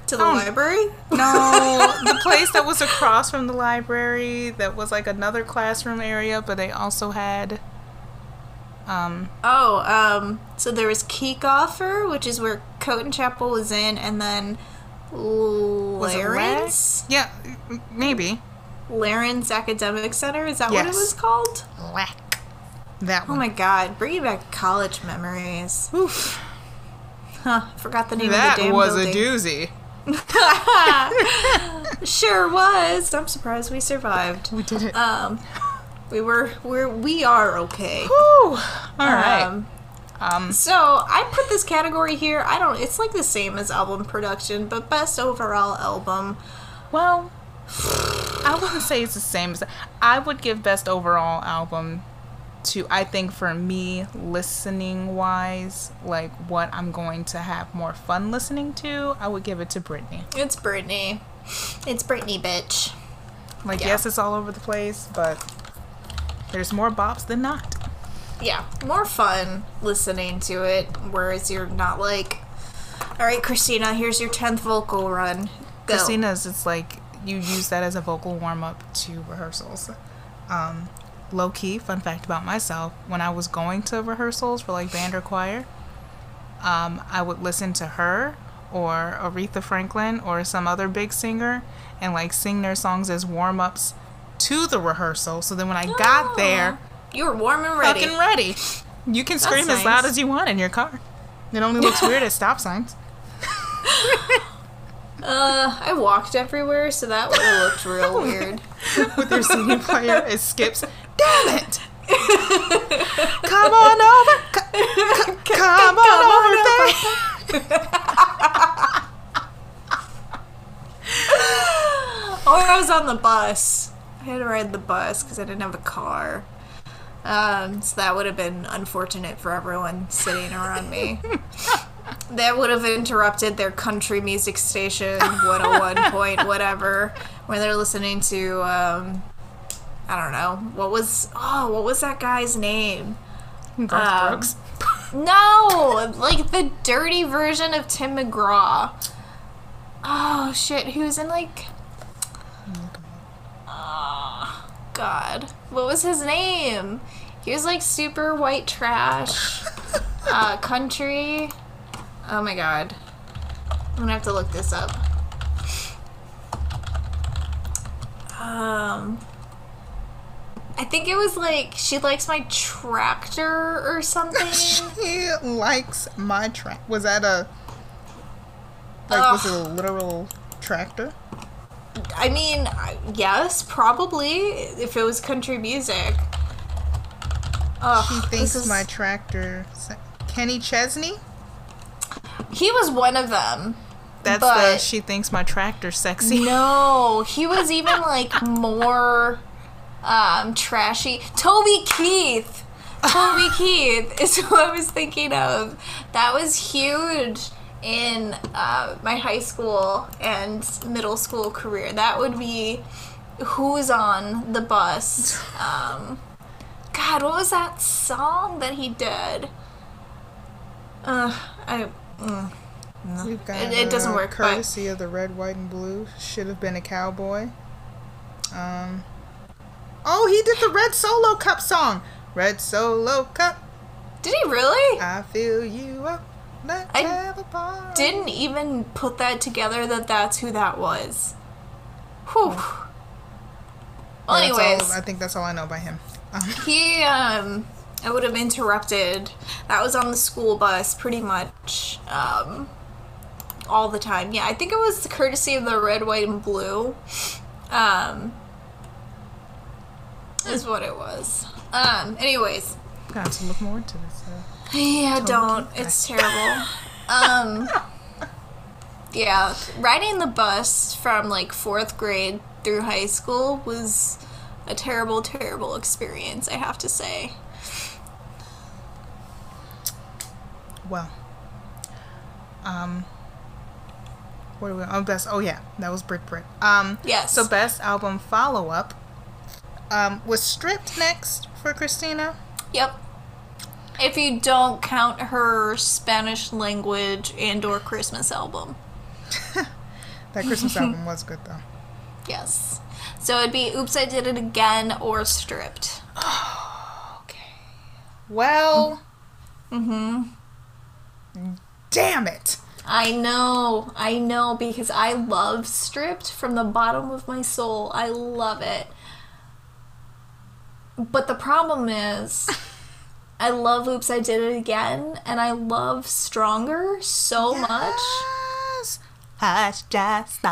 To the Oh. library? No, the place that was across from the library that was like another classroom area, but they also had um Oh, um, so there was Keekoffer, which is where Coton Chapel was in, and then was it Lawrence? Lac? Yeah, maybe. Lawrence Academic Center, is that what it was called? Lack. That Oh one. my god, bringing back college memories. Oof. Huh, forgot the name That of the damn was building. a doozy. Sure was. I'm surprised we survived. We did it. Um, we were we're we are okay. Whew. All right. Um, so I put this category here. I don't. It's like the same as album production, but best overall album. well, I wouldn't say it's the same as I would give best overall album to I think for me listening wise, like what I'm going to have more fun listening to, I would give it to Britney. It's Britney. It's Britney, bitch. Like Yeah. yes, it's all over the place, but there's more bops than not. Yeah, more fun listening to it. Whereas you're not like, all right, Christina, here's your tenth vocal run. Go. Christina's it's like you use that as a vocal warm up to rehearsals. Um, low key, fun fact about myself: when I was going to rehearsals for like band or choir, um, I would listen to her or Aretha Franklin or some other big singer and like sing their songs as warm ups to the rehearsal. So then when I got there, You were warm and ready. fucking ready. You can scream as nice. loud as you want in your car. It only looks weird at stop signs. Uh, I walked everywhere, so that would have looked real weird. with your CD player. It skips. Damn it! come on over. c- c- come, on, over there. Or I was on the bus. I had to ride the bus because I didn't have a car. Um, so that would have been unfortunate for everyone sitting around me. that would have interrupted their country music station 101 point whatever when they're listening to um, I don't know what was oh what was that guy's name? Garth Um, Brooks. no like the dirty version of Tim McGraw. Oh shit he was in like oh god. What was his name he was like super white trash uh, country oh my god I'm gonna have to look this up um I think it was like she likes my tractor or something. she likes my track. Was that a like? Was it a literal tractor? I mean, yes, probably if it was country music. Ugh, He this thinks is- my tractor. Kenny Chesney. He was one of them. That's the she thinks my tractor sexy. No, he was even like more um, trashy. Toby Keith. Toby Keith is who I was thinking of. That was huge in uh, my high school and middle school career. That would be who's on the bus. Um, God, what was that song that he did? Uh, I. Mm, no. Got It- it doesn't uh, work, but- Courtesy of the red, white, and blue. Should have been a cowboy. Um. Oh, he did the Red Solo Cup song. Red Solo Cup, Did he really? I feel you up. Let's I have a party. Didn't even put that together that that's who that was. Whew. Well, that's all- anyways, I think that's all I know by him. He um, I would have interrupted. That was on the school bus, pretty much. Um, all the time. Yeah, I think it was the courtesy of the red, white, and blue. Um, is what it was. Um, anyways, got to look more into this. Uh, Yeah, don't. It's terrible. um, yeah, riding the bus from like fourth grade through high school was a terrible, terrible experience. I have to say. well, um, what do we? Oh, best. Oh yeah, that was Brit Brit. Um, Yes. So best album follow up. Um, was stripped next for Christina. Yep. If you don't count her Spanish language and or Christmas album. That Christmas album was good though. Yes. So it'd be Oops I Did It Again or Stripped. Okay. Well. Mm-hmm. Damn it. I know, I know, because I love Stripped from the bottom of my soul. I love it. But the problem is, I love Oops, I Did It Again, and I love Stronger so much. Yes. Hush, just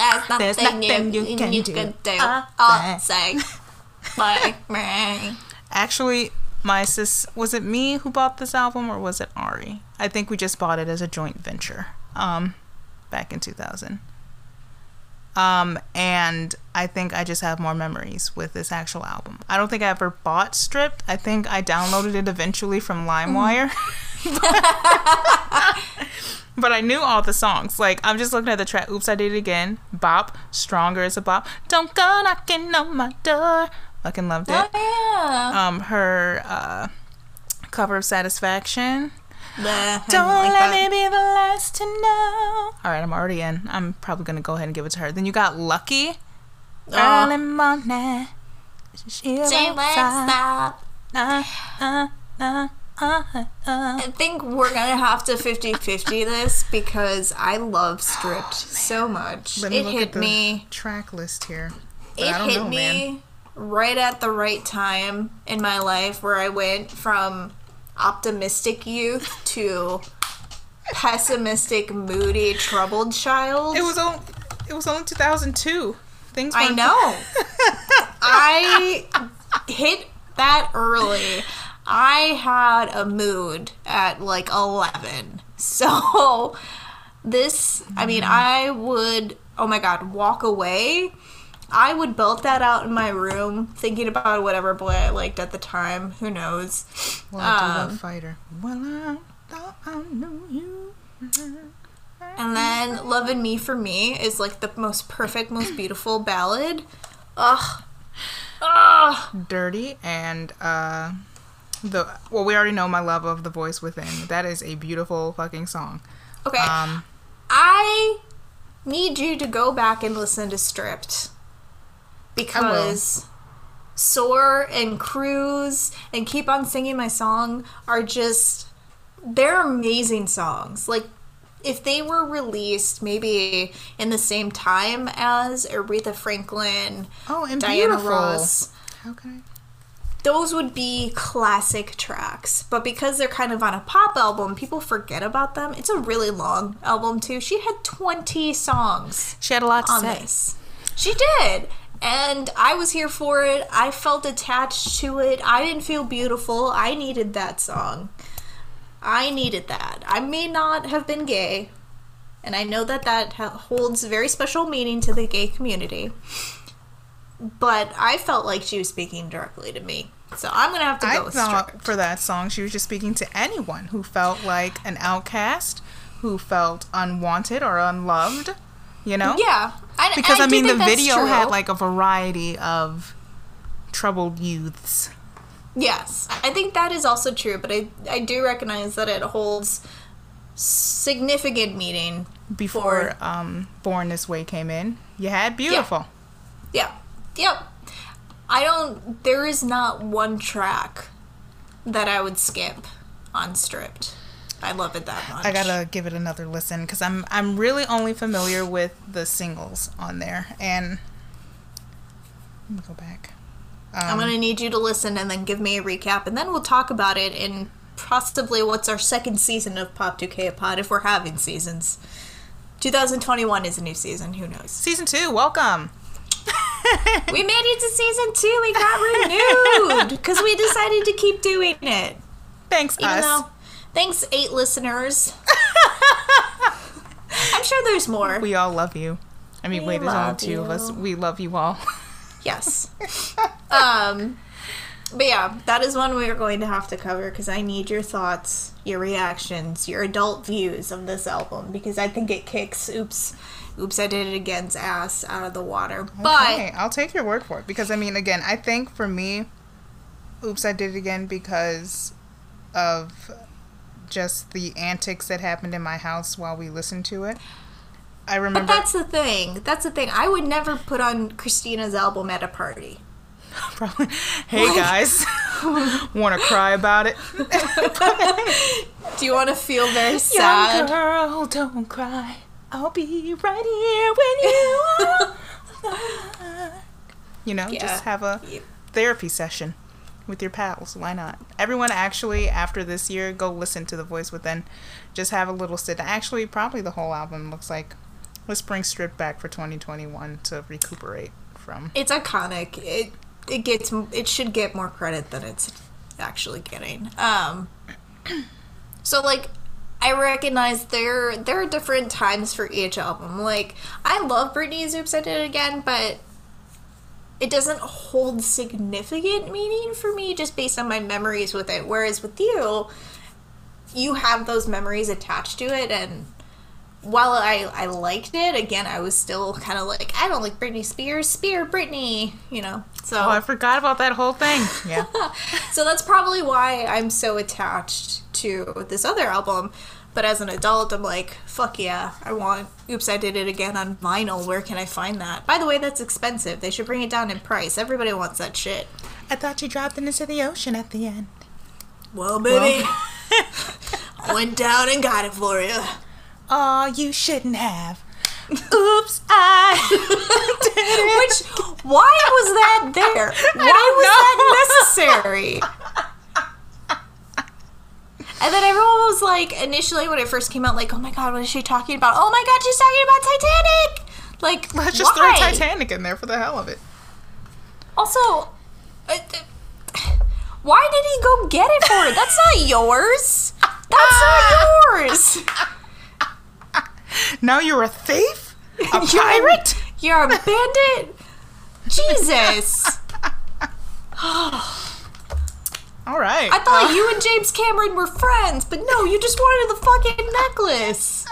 stop. That's There's nothing, nothing you, you can you do. can do. Uh, I'll say, like me. Actually, my sis was it me who bought this album or was it Ari? I think we just bought it as a joint venture. Um, back in 2000. Um, and I think I just have more memories with this actual album. I don't think I ever bought Stripped. I think I downloaded it eventually from LimeWire. but I knew all the songs. Like I'm just looking at the track. Oops, I did it again. Bop, stronger is a bop. Don't go knocking on my door. Fucking loved it. Oh, yeah. Um, her uh, cover of Satisfaction. I Don't like let that. me be the last to know. All right, I'm already in. I'm probably gonna go ahead and give it to her. Then you got Lucky. Oh. Early morning. She was Say let's stop. Uh, uh, uh, uh, uh. I think we're gonna have to 50-50 this because I love Stripped so much. It hit me. track list here. It hit know, me man. right at the right time in my life where I went from optimistic youth to pessimistic, moody, troubled child. It was only it was only 2002. Things. I know. I hit that early. I had a mood at like 11. So this, I mean, I would, oh my god, walk away. I would belt that out in my room, thinking about whatever boy I liked at the time. Who knows? Well, I do Um, love Fighter. Well, I thought I knew you. And then "Loving Me for Me is like the most perfect, most beautiful ballad. Ugh. Ugh. Dirty and uh the well we already know my love of the voice within. That is a beautiful fucking song. Okay. Um I need you to go back and listen to Stripped because Soar and Cruise and Keep on Singing My Song are just they're amazing songs. Like if they were released maybe in the same time as Aretha Franklin, oh and Diana beautiful. Ross, How can those would be classic tracks. But because they're kind of on a pop album, people forget about them. It's a really long album too. She had 20 songs She had a lot to on say. this. She did. And I was here for it. I felt attached to it. I didn't feel beautiful. I needed that song. I needed that. I may not have been gay, and I know that that holds very special meaning to the gay community. But I felt like she was speaking directly to me. So I'm gonna have to go I with thought stripped. for that song she was just speaking to anyone who felt like an outcast, who felt unwanted or unloved. You know? Yeah, I, Because I, I, mean, the video true. had like a variety of troubled youths. Yes, I think that is also true, but I I do recognize that it holds significant meaning. Before um, Born This Way came in, you had Beautiful. Yeah, yep. I don't. There is not one track that I would skip on Stripped. I love it that much. I gotta give it another listen because I'm I'm really only familiar with the singles on there, and let me go back. I'm Um, gonna need you to listen and then give me a recap, and then we'll talk about it in possibly what's our second season of Pop 2K Pod if we're having seasons. 2021 is a new season. Who knows? season two, welcome. We made it to season two. We got renewed because we decided to keep doing it. Thanks, Even us. though, thanks eight listeners. I'm sure there's more. We all love you. I mean, We wait, there's only two of us. We love you all. Yes. um, but yeah, that is one we are going to have to cover because I need your thoughts, your reactions, your adult views of this album because I think it kicks "Oops, Oops, I Did It Again's" ass out of the water. But okay, I'll take your word for it because I mean, again, I think for me, oops, I did it again because of just the antics that happened in my house while we listened to it. I remember but that's the thing. That's the thing. I would never put on Christina's album at a party. probably, hey guys, want to cry about it? Do you want to feel very sad? Young girl, don't cry. I'll be right here when you are. You know, Yeah. just have a therapy session with your pals. Why not? Everyone actually, after this year, go listen to The Voice Within. Just have a little sit. Actually, probably the whole album looks like. Let's bring Strip back for 2021 to recuperate from. It's iconic. It it gets it should get more credit than it's actually getting. Um so like I recognize there there are different times for each album. Like I love Britney's Oops I Did It Again, but it doesn't hold significant meaning for me just based on my memories with it. Whereas with you, you have those memories attached to it and while I, I liked it, again, I was still kind of like, I don't like Britney Spears, spear Britney, you know. So, Oh, I forgot about that whole thing. Yeah. so that's probably why I'm so attached to this other album. But as an adult, I'm like, fuck yeah, I want Oops, I Did It Again on vinyl. Where can I find that? By the way, that's expensive. They should bring it down in price. Everybody wants that shit. I thought you dropped it into the ocean at the end. Well, baby, I went down and got it for you. Oh, you shouldn't have. Oops, I did it. Which, why was that there? Why was know. that necessary? And then everyone was like, initially when it first came out, like, oh my god, what is she talking about? Oh my god, she's talking about Titanic! Like, Let's just why? throw Titanic in there for the hell of it. Also, uh, uh, why did he go get it for her? That's not yours. That's not yours. Now you're a thief? A You're a- pirate? You're a bandit. Jesus. All right. I thought uh, you and James Cameron were friends, but no, you just wanted the fucking necklace.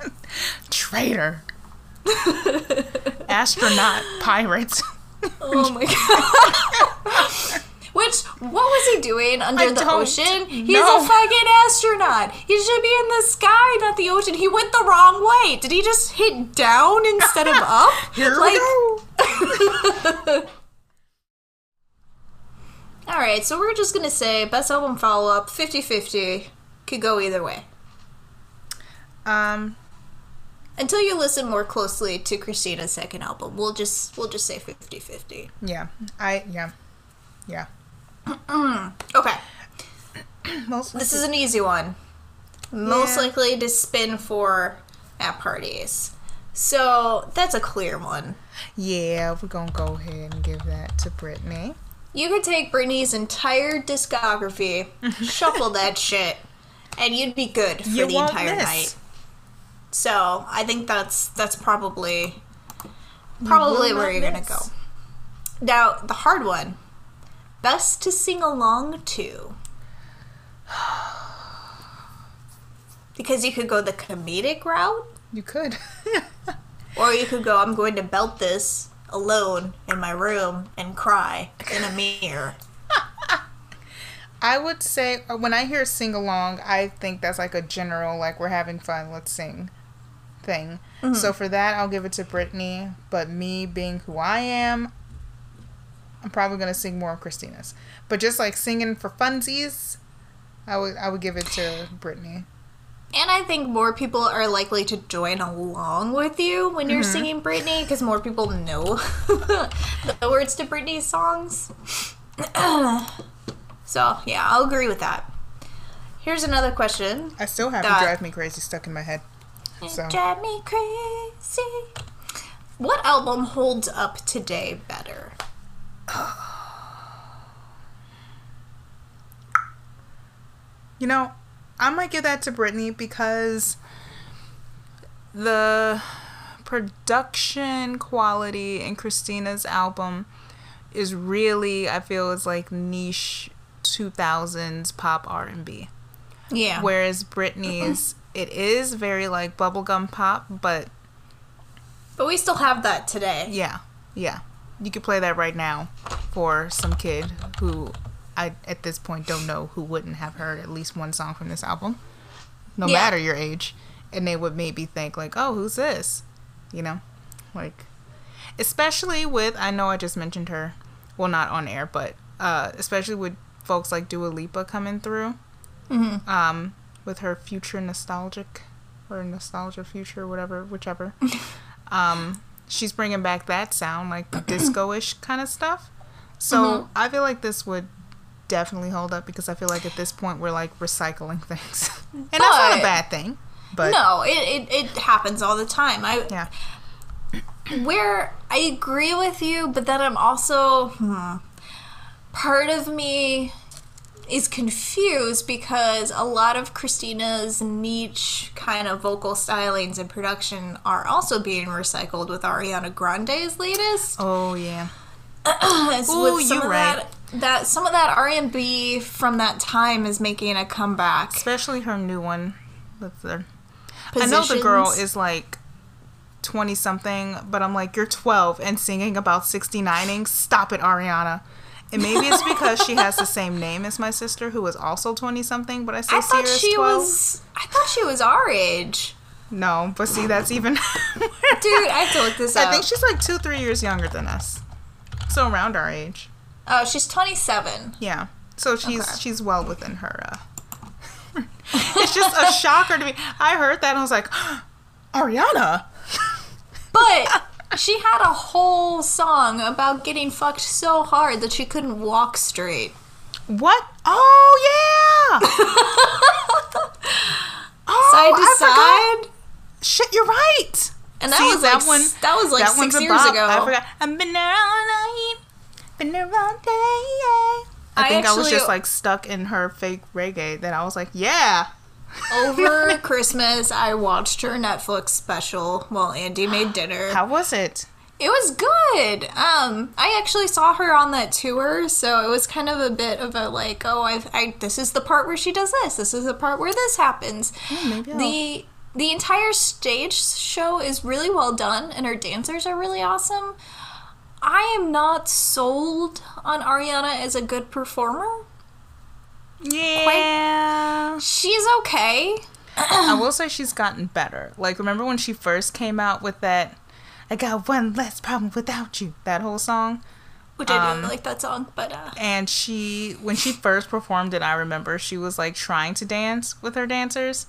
Traitor. Astronaut. Pirates. Oh my god. Which, what was he doing under I the ocean? He's know. a fucking astronaut. He should be in the sky, not the ocean. He went the wrong way. Did he just hit down instead of up? Here like, we go. Alright, so we're just gonna say best album follow up 50 50. Could go either way. Um, Until you listen more closely to Christina's second album, we'll just we'll just say 50 50. yeah. I, yeah. Yeah. Okay. Most This is an easy one. Most Yeah. likely to spin for at parties. So that's a clear one. Yeah, we're gonna go ahead and give that to Britney. You could take Britney's entire discography, shuffle that shit, and you'd be good for You the entire miss. night. So I think that's that's probably probably will where you're gonna go. Now, the hard one. Best to sing along to. Because you could go the comedic route, You could. or you could go, I'm going to belt this alone in my room and cry in a mirror. I would say uh, when I hear sing along, I think that's like a general like we're having fun, let's sing thing. So for that, I'll give it to Britney. But me being who I am, I'm probably gonna sing more of Christina's. But just like singing for funsies, I would I would give it to Britney. And I think more people are likely to join along with you when you're mm-hmm. singing Britney because more people know the words to Britney's songs. so, yeah, I'll agree with that. Here's another question. I still have That- "You Drive Me Crazy" stuck in my head. So Drive me crazy. What album holds up today better? You know, I might give that to Britney because the production quality in Christina's album is really, I feel, is like niche 2000s pop R&B. Yeah. Whereas Britney's, it is very like bubblegum pop, but but we still have that today. yeah, yeah. You could play that right now for some kid who I at this point don't know who wouldn't have heard at least one song from this album, no Yeah. matter your age, and they would maybe think like, "Oh, who's this?" You know, like especially with I know I just mentioned her, well not on air, but uh, especially with folks like Dua Lipa coming through, Mm-hmm. um, with her future nostalgic or nostalgia future whatever whichever. um, she's bringing back that sound like the disco-ish kind of stuff. So Mm-hmm. I feel like this would definitely hold up because I feel like at this point we're like recycling things, and that's not a bad thing. But no, it, it, it happens all the time. I yeah, where I agree with you, but then I'm also hmm, part of me is confused because a lot of Christina's niche kind of vocal stylings and production are also being recycled with Ariana Grande's latest. oh yeah, Ooh, with some you of right. that that some of that R&B from that time is making a comeback. especially her new one. With the, I know the girl is like. 20 something, but I'm like, you're 12 and singing about 69ing. Stop it, Ariana. And maybe it's because she has the same name as my sister, who is also 20 something, but I still I see her thought as she 12. was I thought she was our age. No, but see, that's even. Dude, I have to look this up. I think she's like two, three years younger than us. So around our age. Oh, she's 27. Yeah. So she's Okay. she's well within her. Uh... it's just a shocker to me. I heard that and I was like, Ariana. But she had a whole song about getting fucked so hard that she couldn't walk straight. What? Oh yeah. oh, Side to I forgot. Shit, you're right. And that See, was like s- that was like that six years bop. ago. I forgot. I've been there all night, been there all day. I I think I was just like stuck in her fake reggae. That I was like, yeah. Over Christmas, I watched her Netflix special while Andy made dinner. How was it? It was good. Um, I actually saw her on that tour, so it was kind of a bit of a like, oh, I've, I this is the part where she does this. This is the part where this happens. maybe I'll- the the entire stage show is really well done, and her dancers are really awesome. I am not sold on Ariana as a good performer. Yeah. She's okay. I will say she's gotten better. Like, remember when she first came out with that? I got one less problem without you. That whole song. Which I Um, didn't like that song, but uh, and she when she first performed it i remember she was like trying to dance with her dancers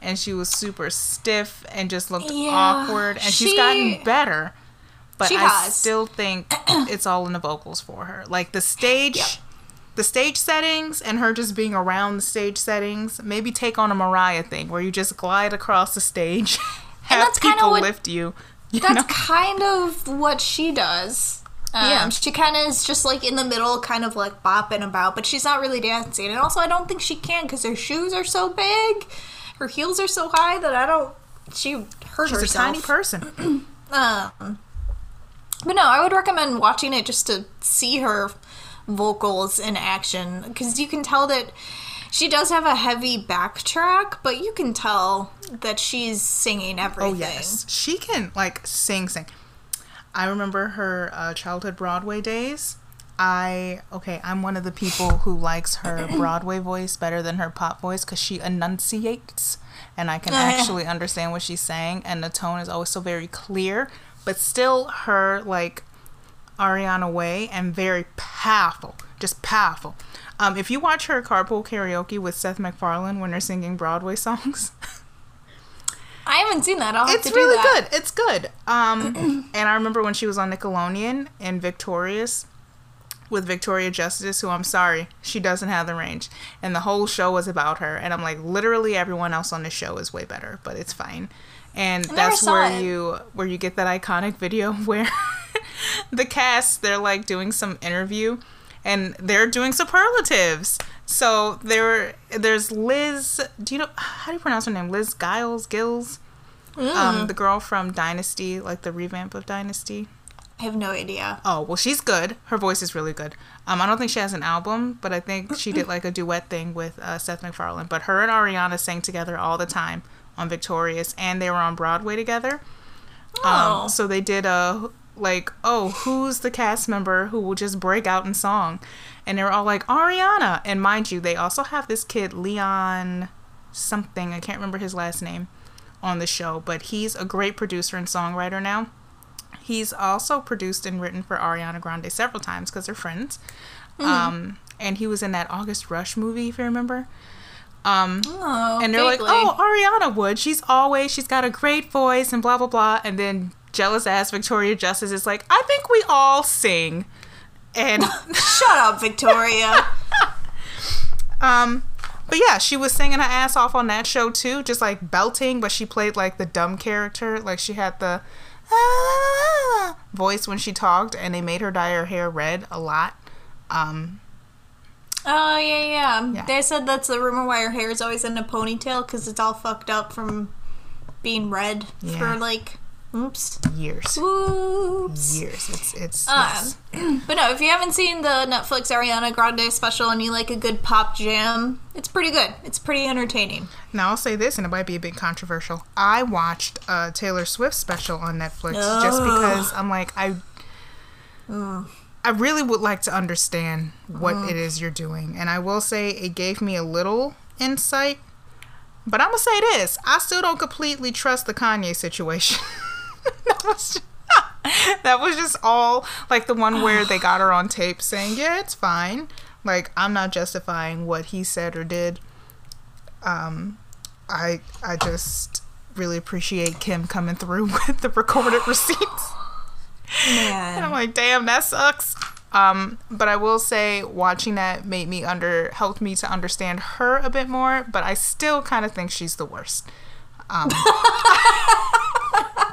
and she was super stiff and just looked Yeah, awkward and she's gotten better but She i has. still think it's all in the vocals for her like the stage Yep. The stage settings and her just being around the stage settings maybe take on a mariah thing where you just glide across the stage have that's kinda people what- lift you, you that's know? kind of what she does. Um, Yeah. She kind of is just like in the middle, kind of like bopping about, but she's not really dancing. And also, I don't think she can because her shoes are so big, her heels are so high that I don't. She hurt she's a herself. tiny person Um, But no, I would recommend watching it just to see her vocals in action because you can tell that she does have a heavy backtrack, but you can tell that she's singing everything. Oh yes, she can like sing, sing. I remember her uh, childhood Broadway days. I okay, I'm one of the people who likes her Broadway voice better than her pop voice because she enunciates, and I can actually understand what she's saying, and the tone is always so very clear. But still, her like Ariana way and very powerful, just powerful. Um, if you watch her carpool karaoke with Seth MacFarlane when they're singing Broadway songs. I haven't seen that. I'll it's really good. It's good. Um, and I remember when she was on Nickelodeon in Victorious with Victoria Justice, who I'm sorry, she doesn't have the range. And the whole show was about her. And I'm like, literally everyone else on the show is way better, but it's fine. And never that's where it. you where you get that iconic video where the cast they're like doing some interview and they're doing superlatives. So there there's Liz do you know how do you pronounce her name? Liz Giles Gills? Mm. Um, the girl from Dynasty, like the revamp of Dynasty. I have no idea. Oh, well, she's good. Her voice is really good. Um, I don't think she has an album, but I think she did like a duet thing with uh, Seth MacFarlane. But her and Ariana sang together all the time on Victorious, and they were on Broadway together. Oh. Um, so they did a like, oh, who's the cast member who will just break out in song? And they were all like Ariana. And mind you, they also have this kid Leon something. I can't remember his last name on the show, but he's a great producer and songwriter now. He's also produced and written for Ariana Grande several times because they're friends. Um, and he was in that August Rush movie, if you remember. Um, oh, and they're like, "Oh, Ariana Wood, she's always she's got a great voice and blah blah blah." And then jealous ass Victoria Justice is like, "I think we all sing," and Shut up, Victoria. um, but yeah, she was singing her ass off on that show too, just like belting, but she played like the dumb character, like she had the "Ah," voice when she talked, and they made her dye her hair red a lot. Um, oh yeah, yeah, Yeah. They said that's the rumor why her hair is always in a ponytail because it's all fucked up from being red Yeah. for like, oops, years, oops. years. It's it's Um, yes. But no, if you haven't seen the Netflix Ariana Grande special and you like a good pop jam, it's pretty good. It's pretty entertaining. Now I'll say this, and it might be a bit controversial. I watched a Taylor Swift special on Netflix just because I'm like I, I really would like to understand what it is you're doing, and I will say it gave me a little insight. But I'm gonna say this: I still don't completely trust the Kanye situation. that was. Just, that was just all like the one where they got her on tape saying, "Yeah, it's fine." Like I'm not justifying what he said or did. Um, I I just really appreciate Kim coming through with the recorded receipts. And I'm like, damn, that sucks. Um, but I will say, watching that made me under helped me to understand her a bit more. But I still kind of think she's the worst. Um,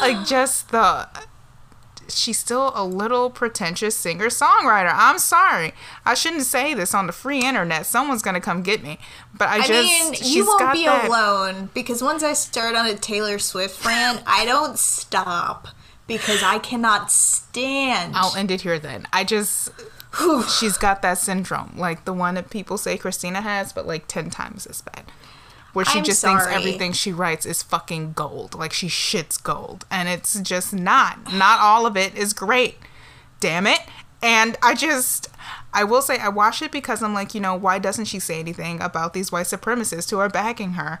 like just the she's still a little pretentious singer songwriter. I'm sorry, I shouldn't say this on the free internet. Someone's gonna come get me. But I, I just mean, you won't got be that- alone because once I start on a Taylor Swift rant, I don't stop because I cannot stand. I'll end it here then. I just she's got that syndrome, like the one that people say Christina has, but like ten times as bad. Where she I'm just thinks everything she writes is fucking gold. Like she shits gold. And it's just not. Not all of it is great. Damn it. And I just I will say I watch it because I'm like, you know, why doesn't she say anything about these white supremacists who are backing her?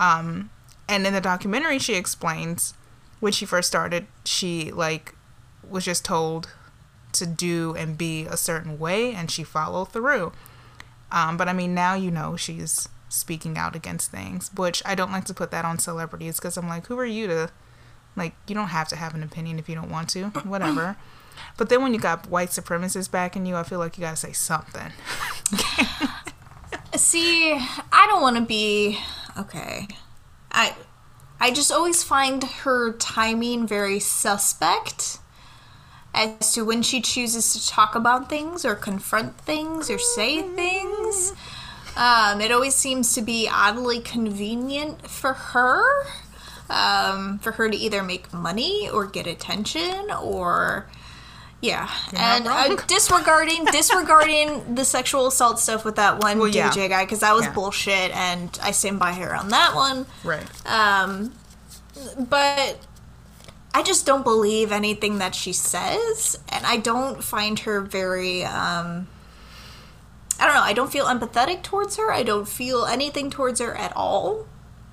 Um and in the documentary she explains when she first started, she like was just told to do and be a certain way and she followed through. Um, but I mean, now you know she's speaking out against things, which I don't like to put that on celebrities because I'm like, who are you to, like, you don't have to have an opinion if you don't want to, whatever. But then when you got white supremacists backing you, I feel like you gotta say something. See, I don't want to be okay. I I just always find her timing very suspect as to when she chooses to talk about things or confront things or say things. Um, it always seems to be oddly convenient for her. um, for her to either make money or get attention or yeah, You're and uh, disregarding disregarding the sexual assault stuff with that one Well, yeah. DJ guy because that was Yeah. bullshit, and I stand by her on that one. Right. Um, but I just don't believe anything that she says, and I don't find her very. Um, I don't know. I don't feel empathetic towards her. I don't feel anything towards her at all,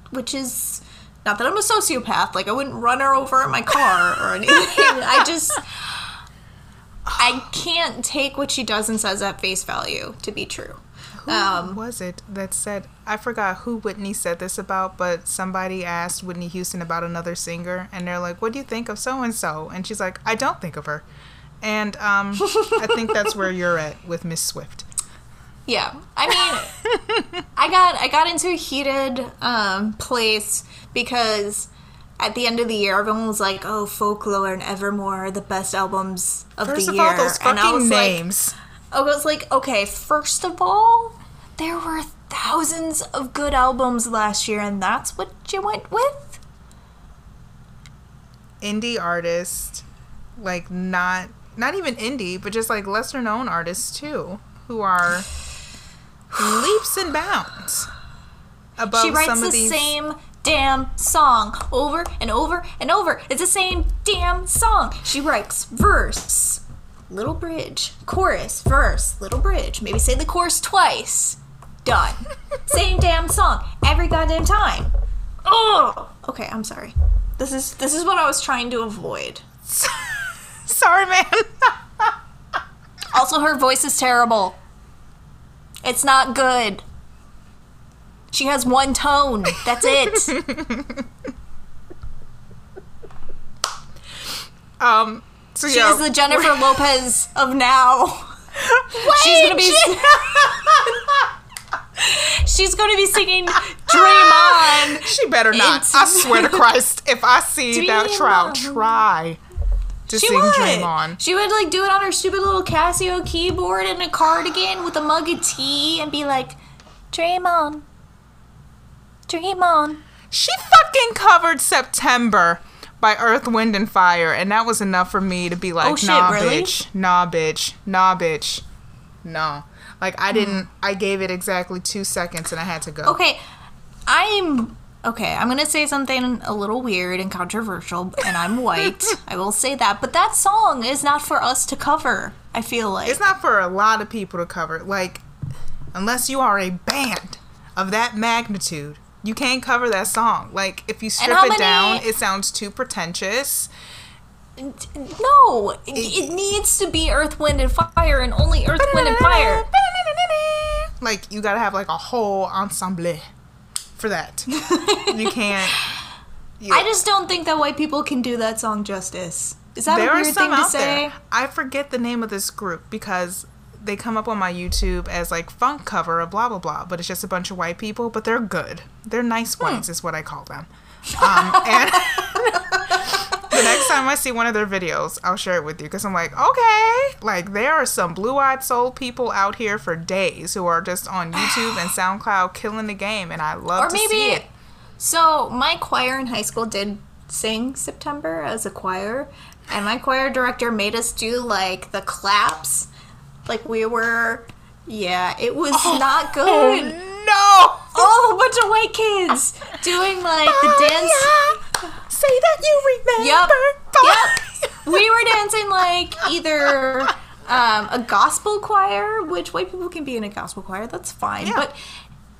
which is not that I'm a sociopath. Like I wouldn't run her over in my car or anything. I just. I can't take what she does and says at face value to be true. Who Um, was it that said? I forgot who Whitney said this about, but somebody asked Whitney Houston about another singer, and they're like, "What do you think of so and so?" And she's like, "I don't think of her." And um, I think that's where you're at with Miss Swift. Yeah, I mean, I got I got into a heated um, place because at the end of the year, everyone was like, "Oh, Folklore and Evermore are the best albums of First the of year," all, those and I was names. like, I was like, okay, first of all, there were thousands of good albums last year, and that's what you went with. indie artists, like not not even indie, but just like lesser known artists too, who are leaps and bounds above she writes some the of these. same damn song over and over and over. It's the same damn song. She writes verse, little bridge, chorus, verse, little bridge. Maybe say the chorus twice. Done. same damn song every goddamn time. Oh. Okay, I'm sorry. This is this is what I was trying to avoid. Sorry, man. Also, her voice is terrible. It's not good. She has one tone. That's it. um. So She yeah, is the Jennifer Lopez of now. She's gonna be. She's gonna be singing "Dream On." she better not. I swear to Christ, if I see that Dream child on. try to She sing would. "Dream On," She would like do it on her stupid little Casio keyboard in a cardigan with a mug of tea and be like, "Dream on, dream on." she fucking covered September by Earth, Wind, and Fire, and that was enough for me to be like, Oh, shit, nah, really? bitch, nah, bitch, nah, bitch, nah. Like I Hmm. didn't. I gave it exactly two seconds, and I had to go. Okay, I'm okay. I'm gonna say something a little weird and controversial, and I'm white. I will say that, but that song is not for us to cover. I feel like It's not for a lot of people to cover. Like, unless you are a band of that magnitude, you can't cover that song. Like, if you strip it many- down, it sounds too pretentious. no. It, it needs to be Earth, Wind, and Fire, and only Earth, Wind, and Fire. Like, you gotta have like a whole ensemble for that. you can't. you- I just don't think that white people can do that song justice. Is that there a weird thing to say? there. I forget the name of this group because they come up on my YouTube as like funk cover of blah blah blah, but it's just a bunch of white people, but they're good. They're nice Hmm. whites, is what I call them. Um, and the next time I see one of their videos, I'll share it with you because I'm like, okay, like there are some blue-eyed soul people out here for days who are just on YouTube and SoundCloud killing the game, and I love Or to see it. So my choir in high school did sing September as a choir, and my choir director made us do like the claps, like we were. Yeah, it was not good. Oh no! Oh, a bunch of white kids doing like the dance. Fire, Say that you remember. Yep. Yep. We were dancing like either um, a gospel choir, which white people can be in a gospel choir. That's fine, Yeah. but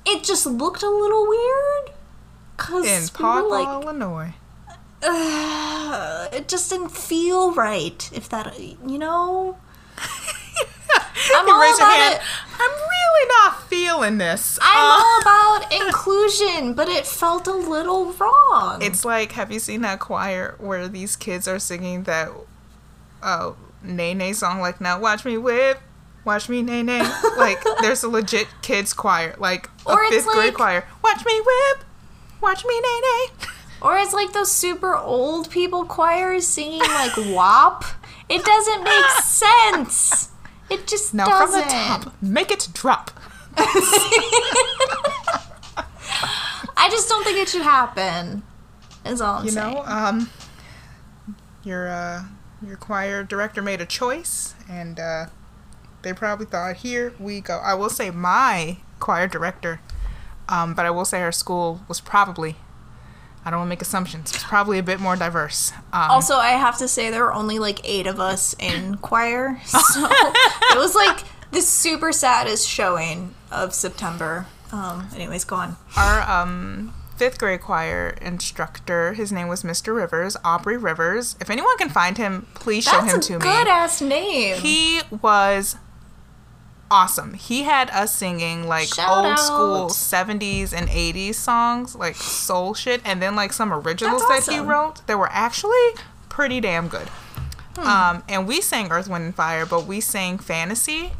it just looked a little weird. Cause In we like, Illinois. uh, it just didn't feel right. If that, you know, I'm all raise your about hand. it. I'm really not feeling this. I'm Uh, all about inclusion, but it felt a little wrong. It's like, have you seen that choir where these kids are singing that uh, Nae Nae song? Like, now watch me whip, watch me Nae Nae. like, there's a legit kids choir, like a Or it's fifth grade like- choir. Watch me whip, watch me Nae Nae. Or it's like those super old people choirs singing like WAP. It doesn't make sense. It just Now doesn't. from the top, make it drop. I just don't think it should happen. Is all I'm you saying. know, um, your uh, your choir director made a choice, and uh, they probably thought, "Here we go." I will say my choir director, um, but I will say her school was probably. I don't want to make assumptions. It's probably a bit more diverse. Um, Also, I have to say there were only like eight of us in choir, so it was like the super saddest showing of September. Um, anyways, go on. our um, fifth grade choir instructor, his name was Mr. Rivers, Aubrey Rivers. If anyone can find him, please show That's him to me. good ass name. He was awesome. He had us singing like Shout old school 70s and 80s songs, like soul shit, and then like some originals That's that he wrote that were actually pretty damn good. Hmm. Um, and we sang Earth, Wind, and Fire, but we sang Fantasy.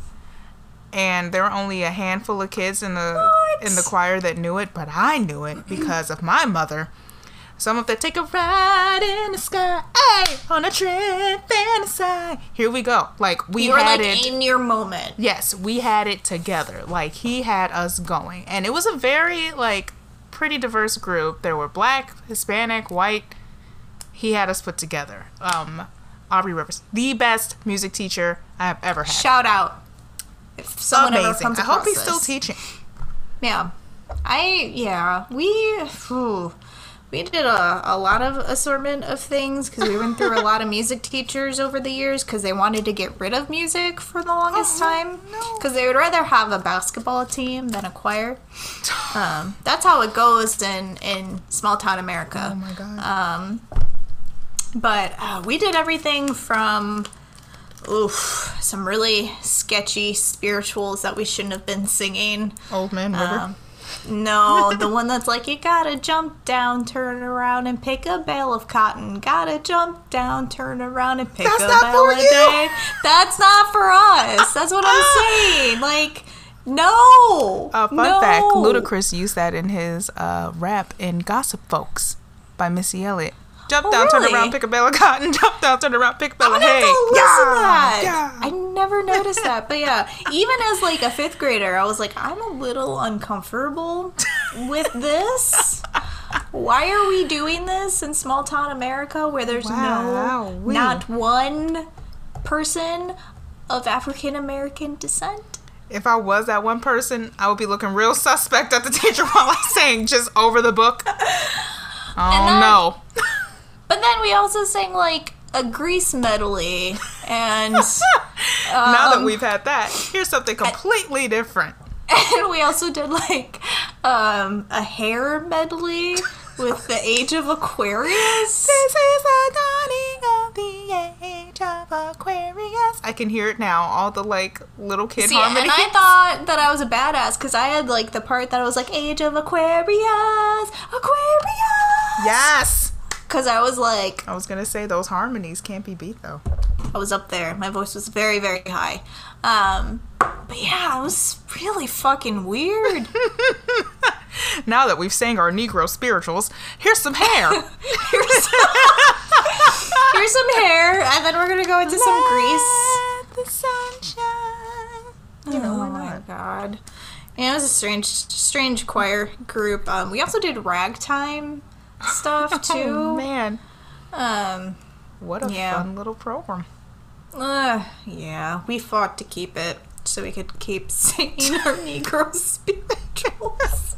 And there were only a handful of kids in the What? in the choir that knew it, but I knew it because of my mother. Some of the take a ride in the sky, ay, on a trip fantasy. Here we go. Like we you were had like it. in your moment. Yes, we had it together. Like he had us going, and it was a very like pretty diverse group. There were black, Hispanic, white. He had us put together. Um, Aubrey Rivers, the best music teacher I have ever had. Shout out. If someone ever Amazing. comes I hope he's still teaching. Yeah. I yeah, we phew, we did a, a lot of assortment of things because we went through a lot of music teachers over the years because they wanted to get rid of music for the longest Oh, time no. because they would rather have a basketball team than a choir. Um, that's how it goes in in small town America. Oh my god. Um, but uh, we did everything from oof, some really sketchy spirituals that we shouldn't have been singing. Old Man River. Um, no, the one that's like you gotta jump down, turn around, and pick a bale of cotton. Gotta jump down, turn around, and pick That's a not bale for of you. day. That's not for us. That's what I'm saying. Like, no. uh, fun no. fact: Ludacris used that in his uh, rap in "Gossip Folks" by Missy Elliott. Jump Oh, down, turn around, pick a bale of cotton. Jump down, turn around, pick a bale I'm of gonna hay. to listen to that. Yeah, I never noticed that, but yeah, even as like a fifth grader, I was like, I'm a little uncomfortable with this. Why are we doing this in small town America where there's Wow, no not one person of African American descent? If I was that one person, I would be looking real suspect at the teacher while I sang just over the book. Oh no. But then we also sang like a Grease medley and now that um, we've had that, here's something completely different. and we also did like um, a hair medley with the age of Aquarius. This is the dawning of the age of Aquarius. I can hear it now. All the like little kid See, harmonies. and I thought that I was a badass because I had like the part that I was like age of Aquarius, Aquarius. yes. Because I was like, I was gonna say those harmonies can't be beat though. I was up there. My voice was very, very high. Um, but yeah, it was really fucking weird. now that we've sang our Negro spirituals, here's some hair. Here's, here's some hair, and then we're gonna go into some grease. The sunshine. You know, oh my god. Yeah, it was a strange, strange choir group. Um, we also did ragtime stuff too. Oh man, Um, what a Yeah. fun little program. uh, yeah, we fought to keep it so we could keep singing our Negro spirituals.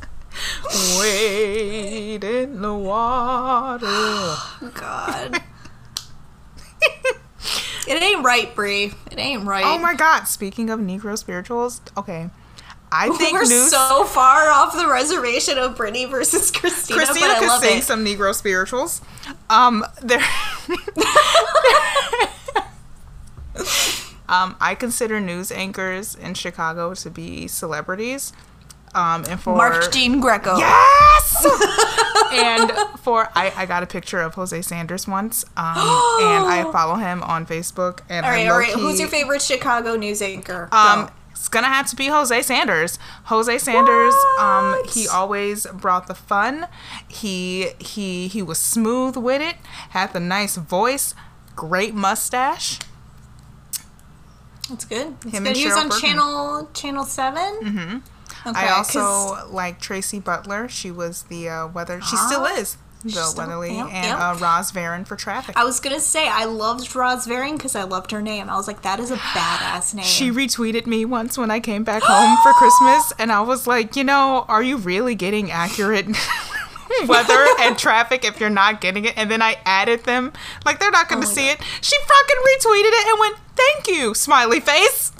Wade in the water. God. it ain't right, Brie. It ain't right. Oh my god, speaking of Negro spirituals, okay. I think We're news so far off the reservation of Britney versus Christina, Christina but I could love sing it. some Negro spirituals. Um there Um, I consider news anchors in Chicago to be celebrities. Um, and for Mark Giangreco. Yes! and for I, I got a picture of Hosea Sanders once, um, and I follow him on Facebook. And All right, all right. Who's your favorite Chicago news anchor? Um. It's gonna have to be Hosea Sanders. Hosea Sanders. Um, he always brought the fun. He he he was smooth with it. Had the nice voice. Great mustache. That's good. That's him good. and He was on Burton. channel channel 7 Mm-hmm. Okay, I 'cause- also like Tracy Butler. She was the uh, weather. She still is Bill Weatherly, yep, and yep. Uh, Roz Varon for Traffic. I was gonna say I loved Roz Varon because I loved her name. I was like, that is a badass name. She retweeted me once when I came back home for Christmas, and I was like, you know, are you really getting accurate weather and traffic if you're not getting it? And then I added them. Like, they're not going to Oh see it. She fucking retweeted it and went, thank you, smiley face.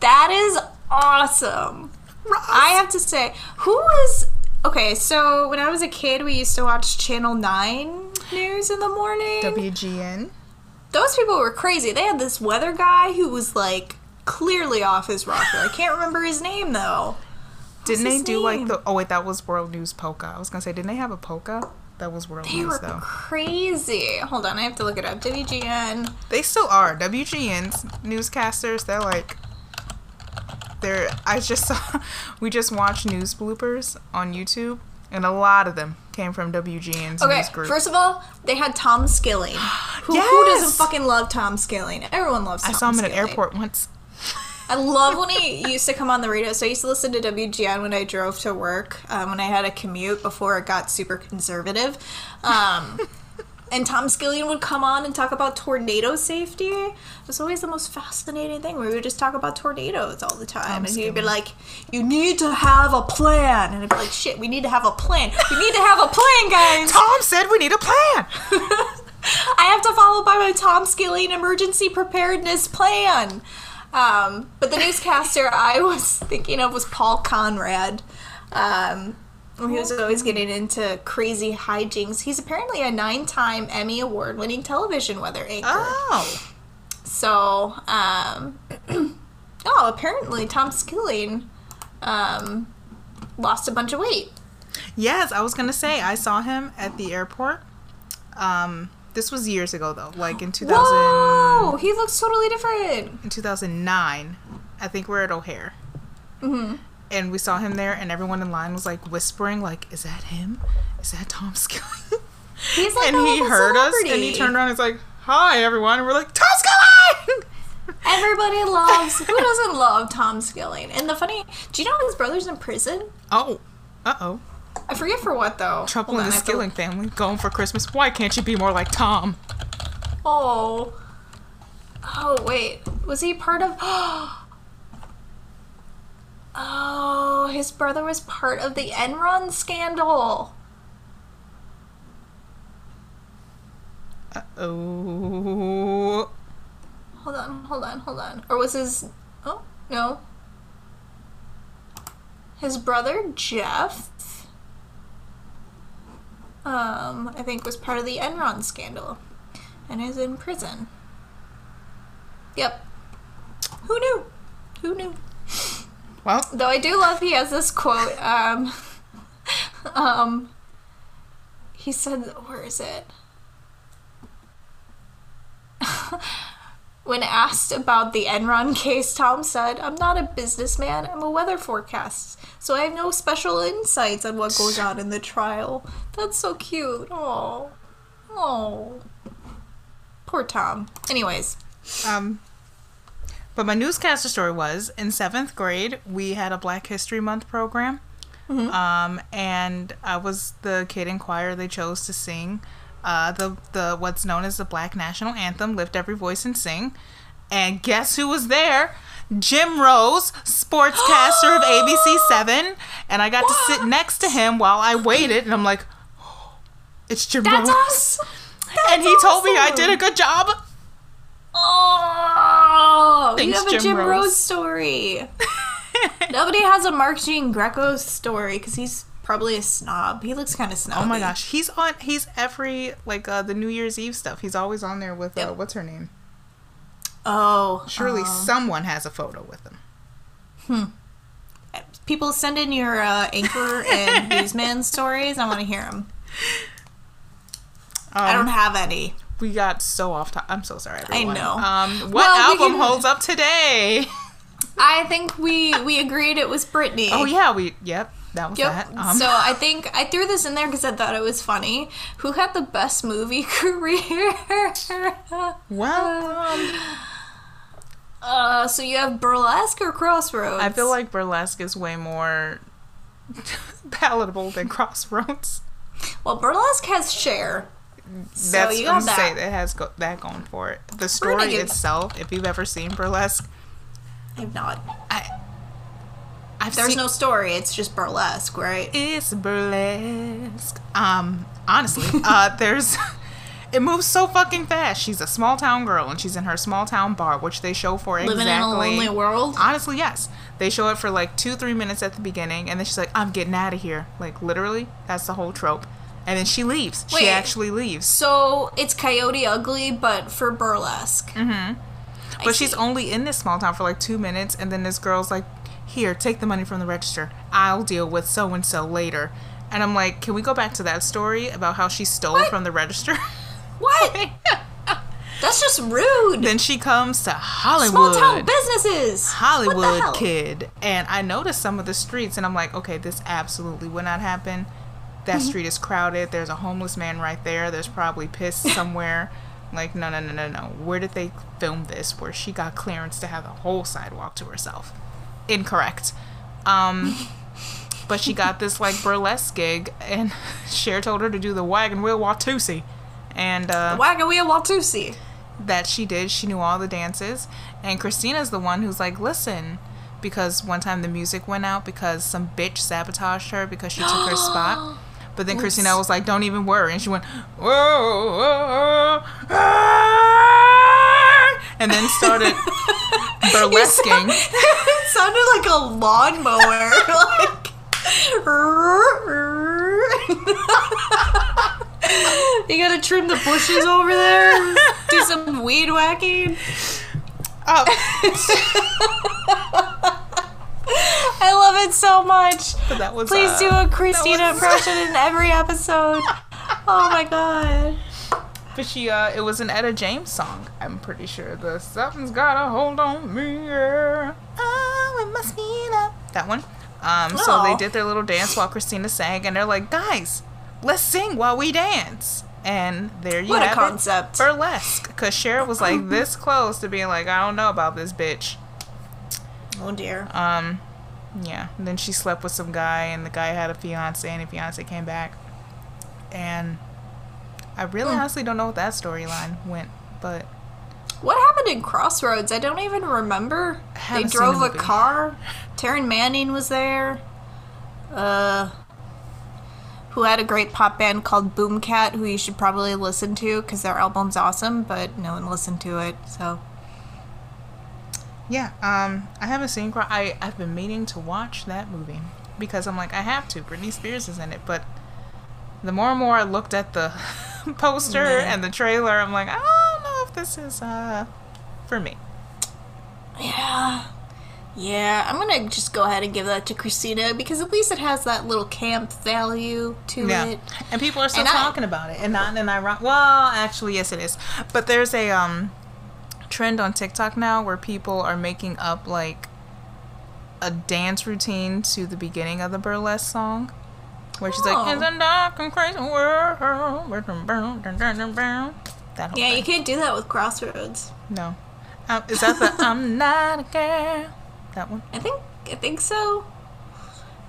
that is awesome. I have to say, who is was okay? So when I was a kid, we used to watch Channel Nine news in the morning. WGN. Those people were crazy. They had this weather guy who was like clearly off his rocker. I can't remember his name though. Didn't they do like the. Oh, wait, that was World News Polka. I was going to say, didn't they have a polka? That was World They News, were though. crazy. Hold on, I have to look it up. WGN. They still are. WGN's newscasters, they're like they're I just saw we just watched news bloopers on YouTube and a lot of them came from WGN's Okay, news group. first of all, they had Tom Skilling. Who, who doesn't fucking love Tom Skilling? Everyone loves Tom I saw him at an airport once. I love when he used to come on the radio. So I used to listen to WGN when I drove to work, um, when I had a commute before it got super conservative. Um, and Tom Skilling would come on and talk about tornado safety. It was always the most fascinating thing. where We would just talk about tornadoes all the time. and he'd be like, You need to have a plan. And I'd be like, Shit, we need to have a plan. We need to have a plan, guys. Tom said we need a plan. I have to follow by my Tom Skilling emergency preparedness plan. Um, but the newscaster I was thinking of was Paul Konrad. Um, he was always getting into crazy hijinks. He's apparently a nine time Emmy Award winning television weather anchor. Oh. So, um, oh, apparently Tom Skilling um, lost a bunch of weight. Yes, I was gonna say I saw him at the airport. Um this was years ago though, like in 2000, Whoa, he looks totally different. in 2009. I think we're at O'Hare. Mm-hmm. And we saw him there, and everyone in line was like whispering, like, "Is that him? Is that Tom Skilling?" He's like and he heard us, and he turned around and was like, "Hi, everyone," and we're like, "Tom Skilling!" Everybody loves. Who doesn't love Tom Skilling? And the funny, do you know his brother's in prison? oh, uh oh, I forget for what though. trouble Hold in on, the have to- Skilling family, going for Christmas. Why can't you be more like Tom? Oh. Oh wait, was he part of? Oh, his brother was part of the Enron scandal. Uh oh. Hold on, hold on, hold on. Or was his? Oh no. His brother Jeff. Um, I think was part of the Enron scandal, and is in prison. Yep. Who knew? Who knew? Well, Though I do love he has this quote. Um, um, he said, where is it? when asked about the Enron case, Tom said, I'm not a businessman, I'm a weather forecast. So I have no special insights on what goes on in the trial. That's so cute. Oh. Oh. Poor Tom. Anyways. um, but my newscaster story was in seventh grade we had a Black History Month program, um, and I was the kid in choir they chose to sing uh, the the what's known as the Black National Anthem, "Lift Every Voice and Sing." And guess who was there? Jim Rose, sportscaster of ABC Seven, and I got to sit next to him while I waited, and I'm like, "It's Jim That's Rose," and he told me I did a good job. Oh, Thanks, you have a Jim Jim Rose, Rose. story. Nobody has a Mark Giangreco story because he's probably a snob. He looks kind of snobby. Oh my gosh, he's on. He's every like uh, the New Year's Eve stuff. He's always on there with uh, what's her name? Oh, Surely um, someone has a photo with him. Hmm. People send in your uh, anchor and newsman stories. I want to hear them. Um, I don't have any. We got so off. To- I'm so sorry, everyone. I know. Um, what Well, album can- holds up today? I think we we agreed it was Britney. oh yeah, we. Yep, that was Yep. that. Um, so I think I threw this in there because I thought it was funny. Who had the best movie career? well, um, uh, so you have Burlesque or Crossroads? I feel like burlesque is way more palatable than Crossroads. Well, burlesque has Cher. So That's you what I'm got that. It has go- that going for it. The story itself, if you've ever seen burlesque, I've not. I, I've There's seen, no story. It's just burlesque, right? It's burlesque. Um, honestly, uh, there's. It moves so fucking fast. She's a small town girl, and she's in her small town bar, which they show for Living exactly. in a lonely world. Honestly, yes. They show it for like two, three minutes at the beginning, and then she's like, "I'm getting out of here." Like literally, that's the whole trope. And then she leaves. Wait. She actually leaves. So it's Coyote Ugly, but for burlesque. Mm-hmm. I But she's see. only in this small town for like two minutes, and then this girl's like, "Here, take the money from the register. I'll deal with so and so later." And I'm like, "Can we go back to that story about how she stole What? from the register?" What? That's just rude. then she comes to Hollywood. Small town businesses. Hollywood kid. And I noticed some of the streets and I'm like, okay, this absolutely would not happen. That Mm-hmm. street is crowded. There's a homeless man right there. There's probably piss somewhere. like, no, no, no, no, no. Where did they film this where she got clearance to have the whole sidewalk to herself? Incorrect. Um, but she got this like burlesque gig and Cher told her to do the wagon wheel Watusi. And uh, Wagawea Watusi. that she did. She knew all the dances. And Christina's the one who's like, listen, because one time the music went out because some bitch sabotaged her because she took her spot. But then Christina was like, don't even worry. And she went, whoa, whoa, ah," and then started burlesquing. it sounded like a lawnmower. like. you gotta trim the bushes over there. Do some weed whacking. Oh, I love it so much. but that was, Please uh, do a Christina was- impression in every episode. Oh my god. But she, uh, it was an Etta James song. I'm pretty sure the something's got a hold on me. Yeah. Oh, it must be love. That one. Um, so they did their little dance while Christina sang, and they're like, guys, let's sing while we dance. And there you What a concept. it. Burlesque. Because Cher was like this close to being like, I don't know about this bitch. Oh dear. Um, yeah. And then she slept with some guy, and the guy had a fiance, and the fiance came back. And I really Hmm. honestly don't know what that storyline went, but What happened in Crossroads? I don't even remember. They drove the a car. Taryn Manning was there. Uh, who had a great pop band called BoomKat, who you should probably listen to because their album's awesome, but no one listened to it. So yeah. Um, I haven't seen. Cro- I I've been meaning to watch that movie because I'm like I have to. Britney Spears is in it, but the more and more I looked at the poster Yeah. and the trailer, I'm like I don't know if this is uh for me. yeah, yeah. I'm gonna just go ahead and give that to Christina because at least it has that little camp value to Yeah, it. and people are still And I- talking about it, and not in an ironic. Well, actually, yes, it is. But there's a um trend on TikTok now where people are making up like a dance routine to the beginning of the burlesque song, where she's Oh. like, "It's a dark and crazy world." That whole Yeah, you can't do that with Crossroads. No, um, is that the "I'm not a girl"? That one. I think I think so.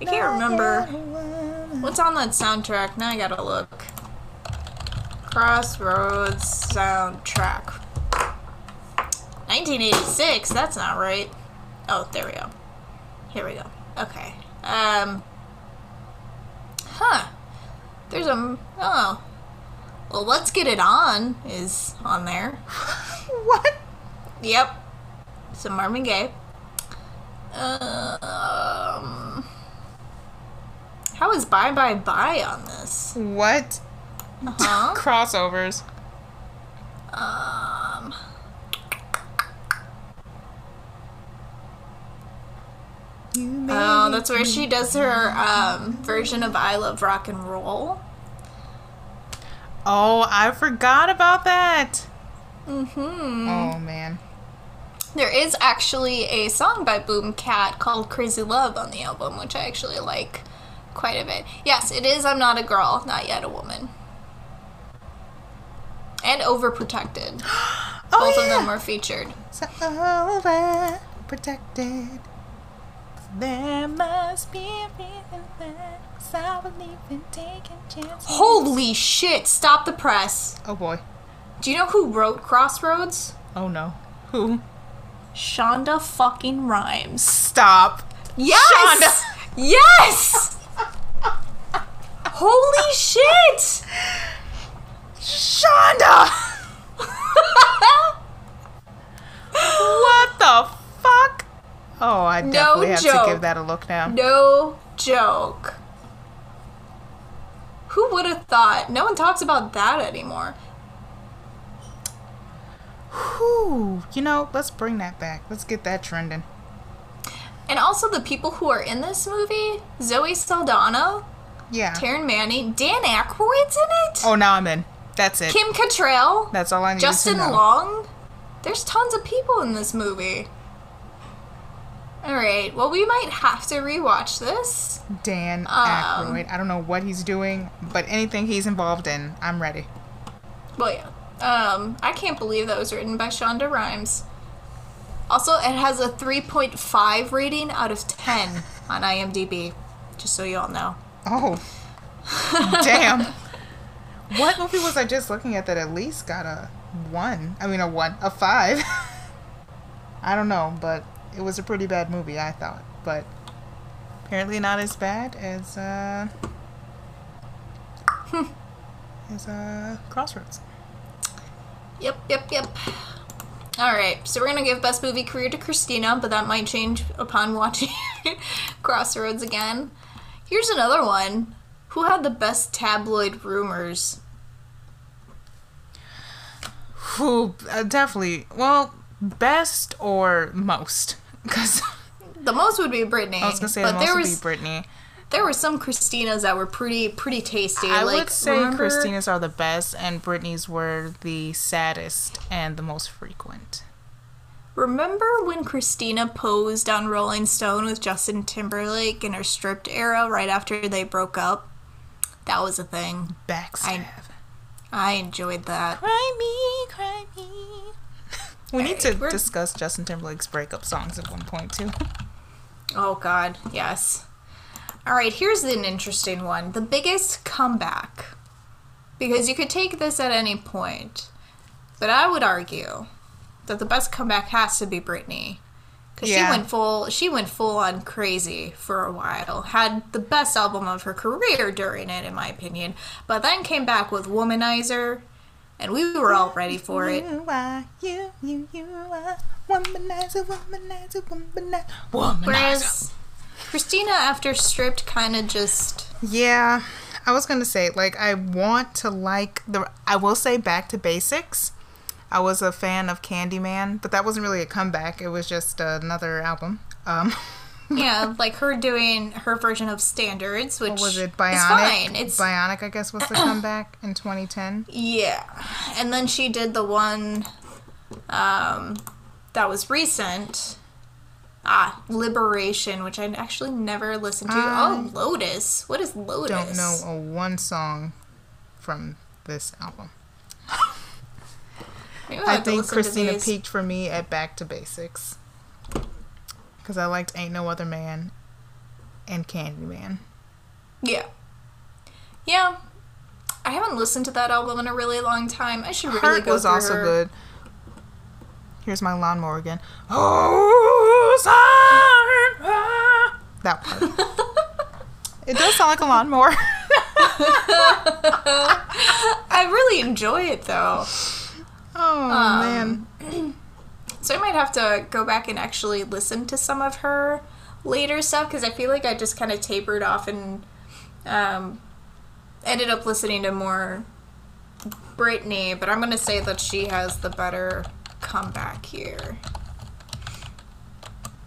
I can't remember. What's on that soundtrack? Now I gotta look. Crossroads soundtrack. 1986. That's not right. Oh, there we go. Here we go. Okay. Um. Huh. There's a. Oh. Well, let's get it on. Is on there. What? Yep. So Marvin Gaye. Um. How is Bye Bye Bye on this? What? Uh huh? Crossovers. um. Oh, that's where she does her um, version of I Love Rock and Roll. Oh, I forgot about that. Mm-hmm. Oh man. There is actually a song by BoomKat called Crazy Love on the album, which I actually like quite a bit. Yes, it is I'm Not a Girl, Not Yet a Woman. And Overprotected. Oh Both yeah. of them were featured. So over protected. There must be a reason that 'cause I believe in taking chances. Holy shit! Stop the press. Oh boy. Do you know who wrote Crossroads? Oh no. Who? Shonda fucking Rhimes. Stop. Yes! Yes! Holy shit! Shonda! what the fuck? Oh, I No definitely have joke. to give that a look now. No joke. Who would have thought? No one talks about that anymore. Whew. You know, let's bring that back. Let's get that trending. And also the people who are in this movie, Zoe Saldana, Yeah. Taryn Manning, Dan Aykroyd's in it, oh, now I'm in. That's it. Kim Cattrall, That's all I need Justin. Long. There's tons of people in this movie. All right. Well, we might have to rewatch this. Dan Um, Aykroyd. I don't know what he's doing, but anything he's involved in, I'm ready. Well, yeah. Um, I can't believe that was written by Shonda Rhimes. Also, it has a 3.5 rating out of 10 on IMDb. Just so you all know. Oh. Damn. What movie was I just looking at that at least got a one? I mean, a one, a five. I don't know, but it was a pretty bad movie, I thought. But apparently not as bad as, uh, as, uh, Crossroads. Yep, yep, yep. All right, so we're gonna give best movie career to Christina, but that might change upon watching Crossroads again. Here's another one. Who had the best tabloid rumors? Who, uh, definitely, well, best or most? Because The most would be Britney. I was gonna say but the most there would was be Britney. there were some Christinas that were pretty pretty tasty. I like, would say remember- Christina's are the best, and Britney's were the saddest and the most frequent. Remember when Christina posed on Rolling Stone with Justin Timberlake in her stripped era right after they broke up? That was a thing. Backstab. I enjoyed that. Cry me, cry me. We need to we're- discuss Justin Timberlake's breakup songs at one point too. Oh god, yes. All right, here's an interesting one. The biggest comeback. Because you could take this at any point. But I would argue that the best comeback has to be Britney. Cuz Yeah. she went full she went full on crazy for a while. Had the best album of her career during it in my opinion. But then came back with Womanizer and we were all ready for it. You are, you, you, you are. Womanizer, womanizer, womanizer, womanizer. Whereas Christina after Stripped kind of just Yeah, I was gonna say like I want to like the. I will say back to basics. I was a fan of Candyman, but that wasn't really a comeback. It was just another album. Um, Yeah, like her doing her version of Standards, which what was it Bionic? fine. It's Bionic, I guess, was the comeback in 2010. yeah, and then she did the one um, that was recent. Ah, Liberation, which I actually never listened to. I oh, Lotus. What is Lotus? Don't know a one song from this album. I think Christina peaked for me at Back to Basics. Because I liked Ain't No Other Man and Candyman. Yeah, yeah. I haven't listened to that album in a really long time. I should really Heart go was through also her. good. Here's my lawnmower again. Oh. That part. it does sound like a lawnmower. I really enjoy it though. oh Um, man. So I might have to go back and actually listen to some of her later stuff because I feel like I just kind of tapered off and um, ended up listening to more Britney. But I'm gonna say that she has the better comeback here.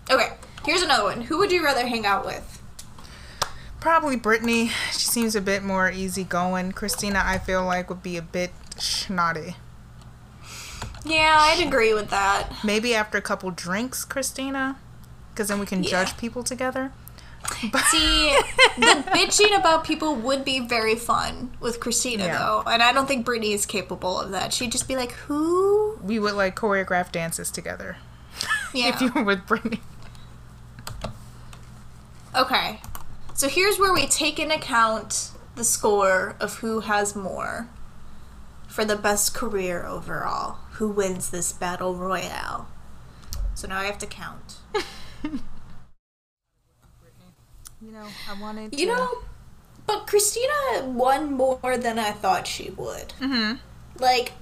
Okay, here's another one. Who would you rather hang out with? Probably Britney. She seems a bit more easygoing. Christina, I feel like, would be a bit snotty. Yeah, I'd agree with that. Maybe after a couple drinks, Christina, because then we can Yeah. judge people together. But See, the bitching about people would be very fun with Christina, Yeah. though. And I don't think Britney is capable of that. She'd just be like, who? we would like choreograph dances together Yeah. if you were with Britney. Okay. So here's where we take into account the score of who has more for the best career overall. Who wins this battle royale? So now I have to count. You know, I wanted. You to- know, but Christina won more than I thought she would. Mhm. Like,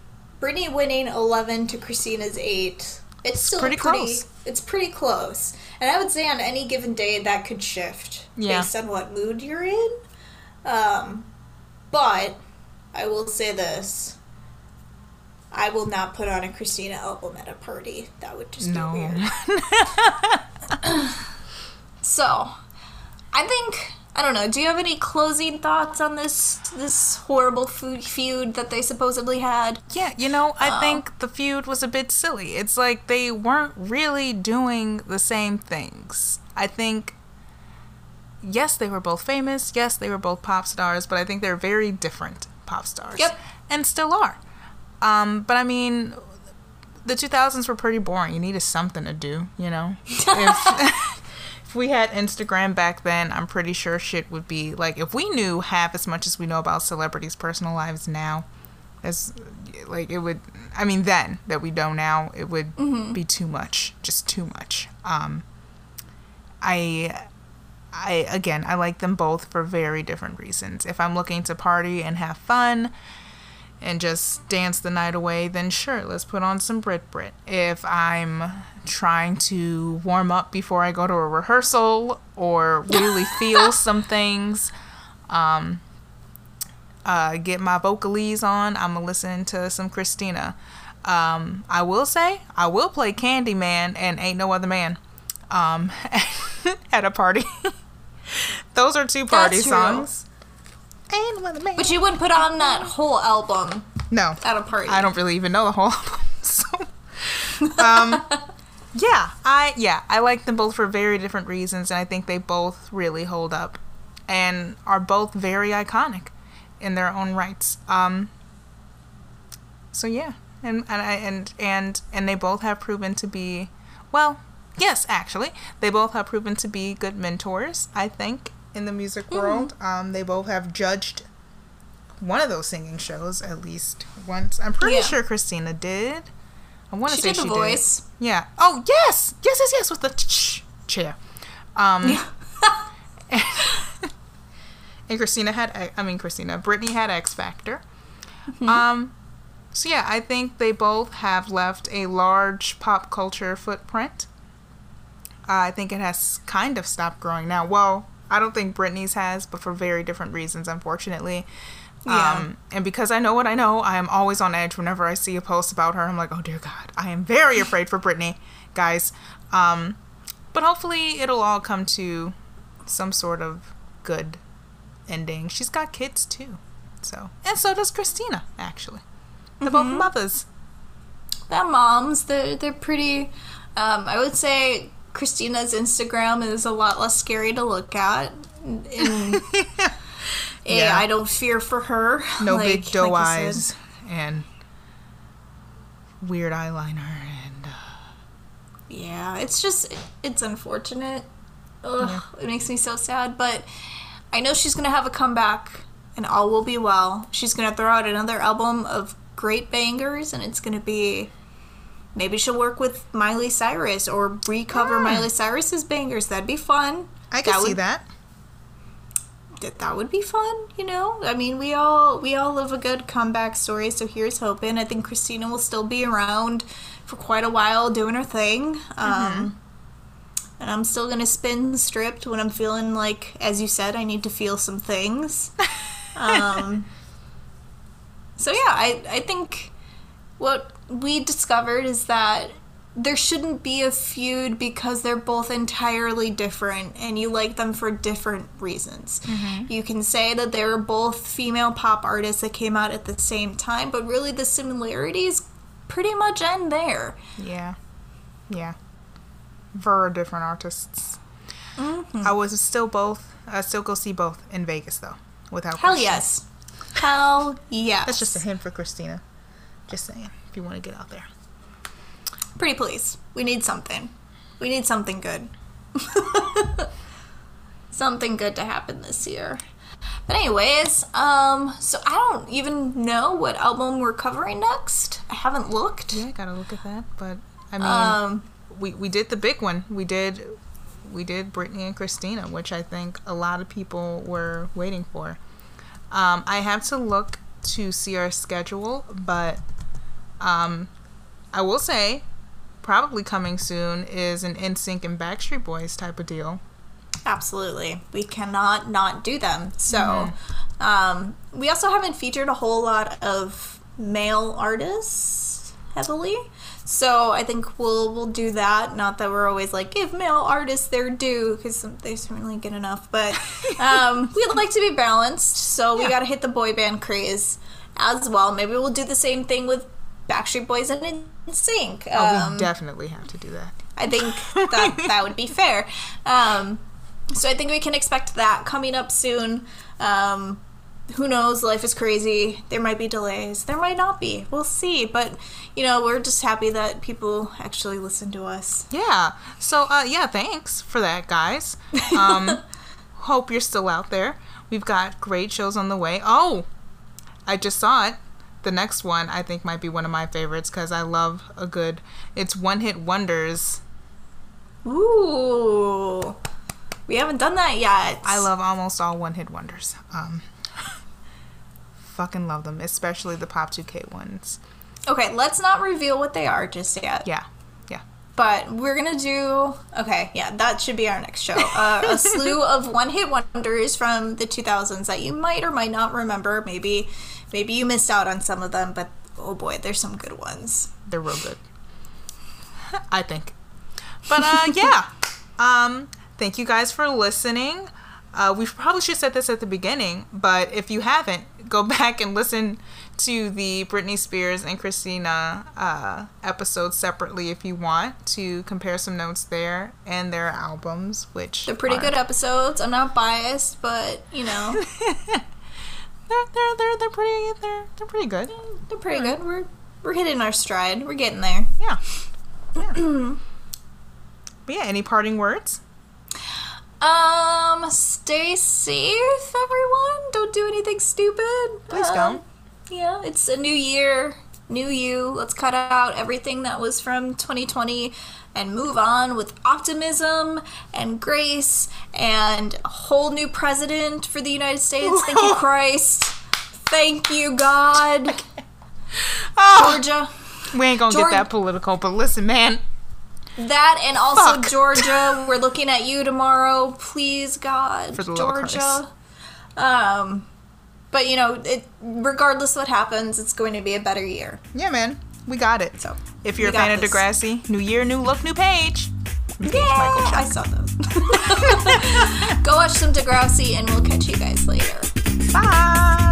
Britney winning 11 to Christina's 8. It's still pretty pretty, close. It's pretty close. And I would say on any given day that could shift Yeah. based on what mood you're in. Um, but I will say this. I will not put on a Christina album at a party. That would just No. be weird. So, I think I don't know. Do you have any closing thoughts on this this horrible food feud that they supposedly had? Yeah, you know, I Oh. think the feud was a bit silly. It's like they weren't really doing the same things. I think, yes, they were both famous. Yes, they were both pop stars, but I think they're very different pop stars. Yep. And still are. Um, but I mean, the 2000s were pretty boring. You needed something to do, you know? if, if we had Instagram back then, I'm pretty sure shit would be like, if we knew half as much as we know about celebrities' personal lives now, as like it would i mean then that we know now it would be too much just too much um i i again i like them both for very different reasons if i'm looking to party and have fun and just dance the night away then sure let's put on some brit brit if i'm trying to warm up before i go to a rehearsal or really feel some things um uh, get my vocalies on, I'm gonna listen to some Christina. Um, I will say, I will play Candyman and Ain't No Other Man um, at a party. Those are two party songs. Ain't No Other Man. But you wouldn't put on that whole album no, at a party. I don't really even know the whole album. So, um, yeah, I yeah, I like them both for very different reasons, and I think they both really hold up, and are both very iconic in their own rights. Um, so yeah, and and I, and and and they both have proven to be, well, yes, actually, they both have proven to be good mentors. I think in the music world, um, they both have judged one of those singing shows at least once. I'm pretty Yeah. sure Christina did. I want to say did the she voice. did. Yeah. Oh yes, yes, yes, yes, with the ch- chair. Um, and Christina had, I mean Christina, Britney had X Factor. Mm-hmm. Um, so yeah, I think they both have left a large pop culture footprint. Uh, I think it has kind of stopped growing now. Well, I don't think Britney's has, but for very different reasons, unfortunately. Yeah. Um, and because I know what I know, I am always on edge whenever I see a post about her. I'm like, oh dear God, I am very afraid for Britney, guys. Um, but hopefully it'll all come to some sort of good ending. She's got kids too, so and so does Christina. Actually, they're both mothers. They're moms. They're they're pretty. Um, I would say Christina's Instagram is a lot less scary to look at. And Yeah. I don't fear for her. No like- big doe like eyes and weird eyeliner and uh, Yeah, it's just it's unfortunate. Ugh, it makes me so sad. But I know she's gonna have a comeback, and all will be well. She's gonna throw out another album of great bangers, and it's gonna be. Maybe she'll work with Miley Cyrus or recover Hmm. Miley Cyrus's bangers. That'd be fun. I can see would, that. That that would be fun. You know, I mean, we all we all love a good comeback story. So here's hoping. I think Christina will still be around for quite a while doing her thing. Um, and I'm still gonna spin stripped when I'm feeling like, as you said, I need to feel some things. um, so yeah, I I think what we discovered is that there shouldn't be a feud because they're both entirely different and you like them for different reasons. You can say that they were both female pop artists that came out at the same time, but really the similarities pretty much end there. Yeah, yeah. Very different artists. Mm-hmm. I was still both. I still go see both in Vegas though, without Hell question. yes. Hell yes. That's just a hint for Christina. Just saying, you want to get out there. Pretty please. We need something. We need something good. something good to happen this year. But anyways, um, so I don't even know what album we're covering next. I haven't looked. Yeah, I gotta look at that. But I mean, Um, we we did the big one. We did we did Britney and Christina, which I think a lot of people were waiting for. Um, I have to look to see our schedule, but um, I will say probably coming soon is an NSYNC and Backstreet Boys type of deal. Absolutely. We cannot not do them. So, um, we also haven't featured a whole lot of male artists heavily. So I think we'll we'll do that. Not that we're always like give male artists their due because they certainly get enough, but um, we'd like to be balanced. So we Yeah. got to hit the boy band craze as well. Maybe we'll do the same thing with Backstreet Boys and NSYNC. Oh, Um, we definitely have to do that. I think that that would be fair. Um, so I think we can expect that coming up soon. Um, who knows? Life is crazy. There might be delays. There might not be. We'll see. But you know, we're just happy that people actually listen to us. Yeah. So, uh, yeah, thanks for that, guys. Um, hope you're still out there. We've got great shows on the way. Oh, I just saw it. The next one I think might be one of my favorites because I love a good. It's one hit wonders. Ooh, we haven't done that yet. I love almost all one hit wonders. Um, fucking love them, especially the Pop 2K ones. Okay, let's not reveal what they are just yet. Yeah, yeah. But we're gonna do okay, yeah, that should be our next show. Uh, a slew of one-hit wonders from the 2000s that you might or might not remember. Maybe, maybe you missed out on some of them, but oh boy, there's some good ones. They're real good. I think. But uh yeah. Um thank you guys for listening. Uh we probably should have said this at the beginning, but if you haven't, go back and listen to the Britney Spears and Christina uh episodes separately if you want to compare some notes there and their albums, which They're pretty are- good episodes. I'm not biased, but you know, They're they're they're they're pretty they're they're pretty good. they're pretty good. We're we're hitting our stride. We're getting there. Yeah. Yeah. but yeah, any parting words? Um, stay safe, everyone. Don't do anything stupid. Please Um, don't. Yeah, it's a new year, new you. Let's cut out everything that was from 2020 and move on with optimism and grace and a whole new president for the United States. Thank you, Christ. Thank you, God. Oh, Georgia. we ain't gonna get that political, but listen, man. That and also Fuck. Georgia. We're looking at you tomorrow. Please, God. Georgia. Um, but you know, it, regardless what happens, it's going to be a better year. Yeah, man, we got it. So If you're a fan of this. Degrassi, new year, new look, new page. Yeah, I saw those. Go watch some Degrassi, and we'll catch you guys later. Bye.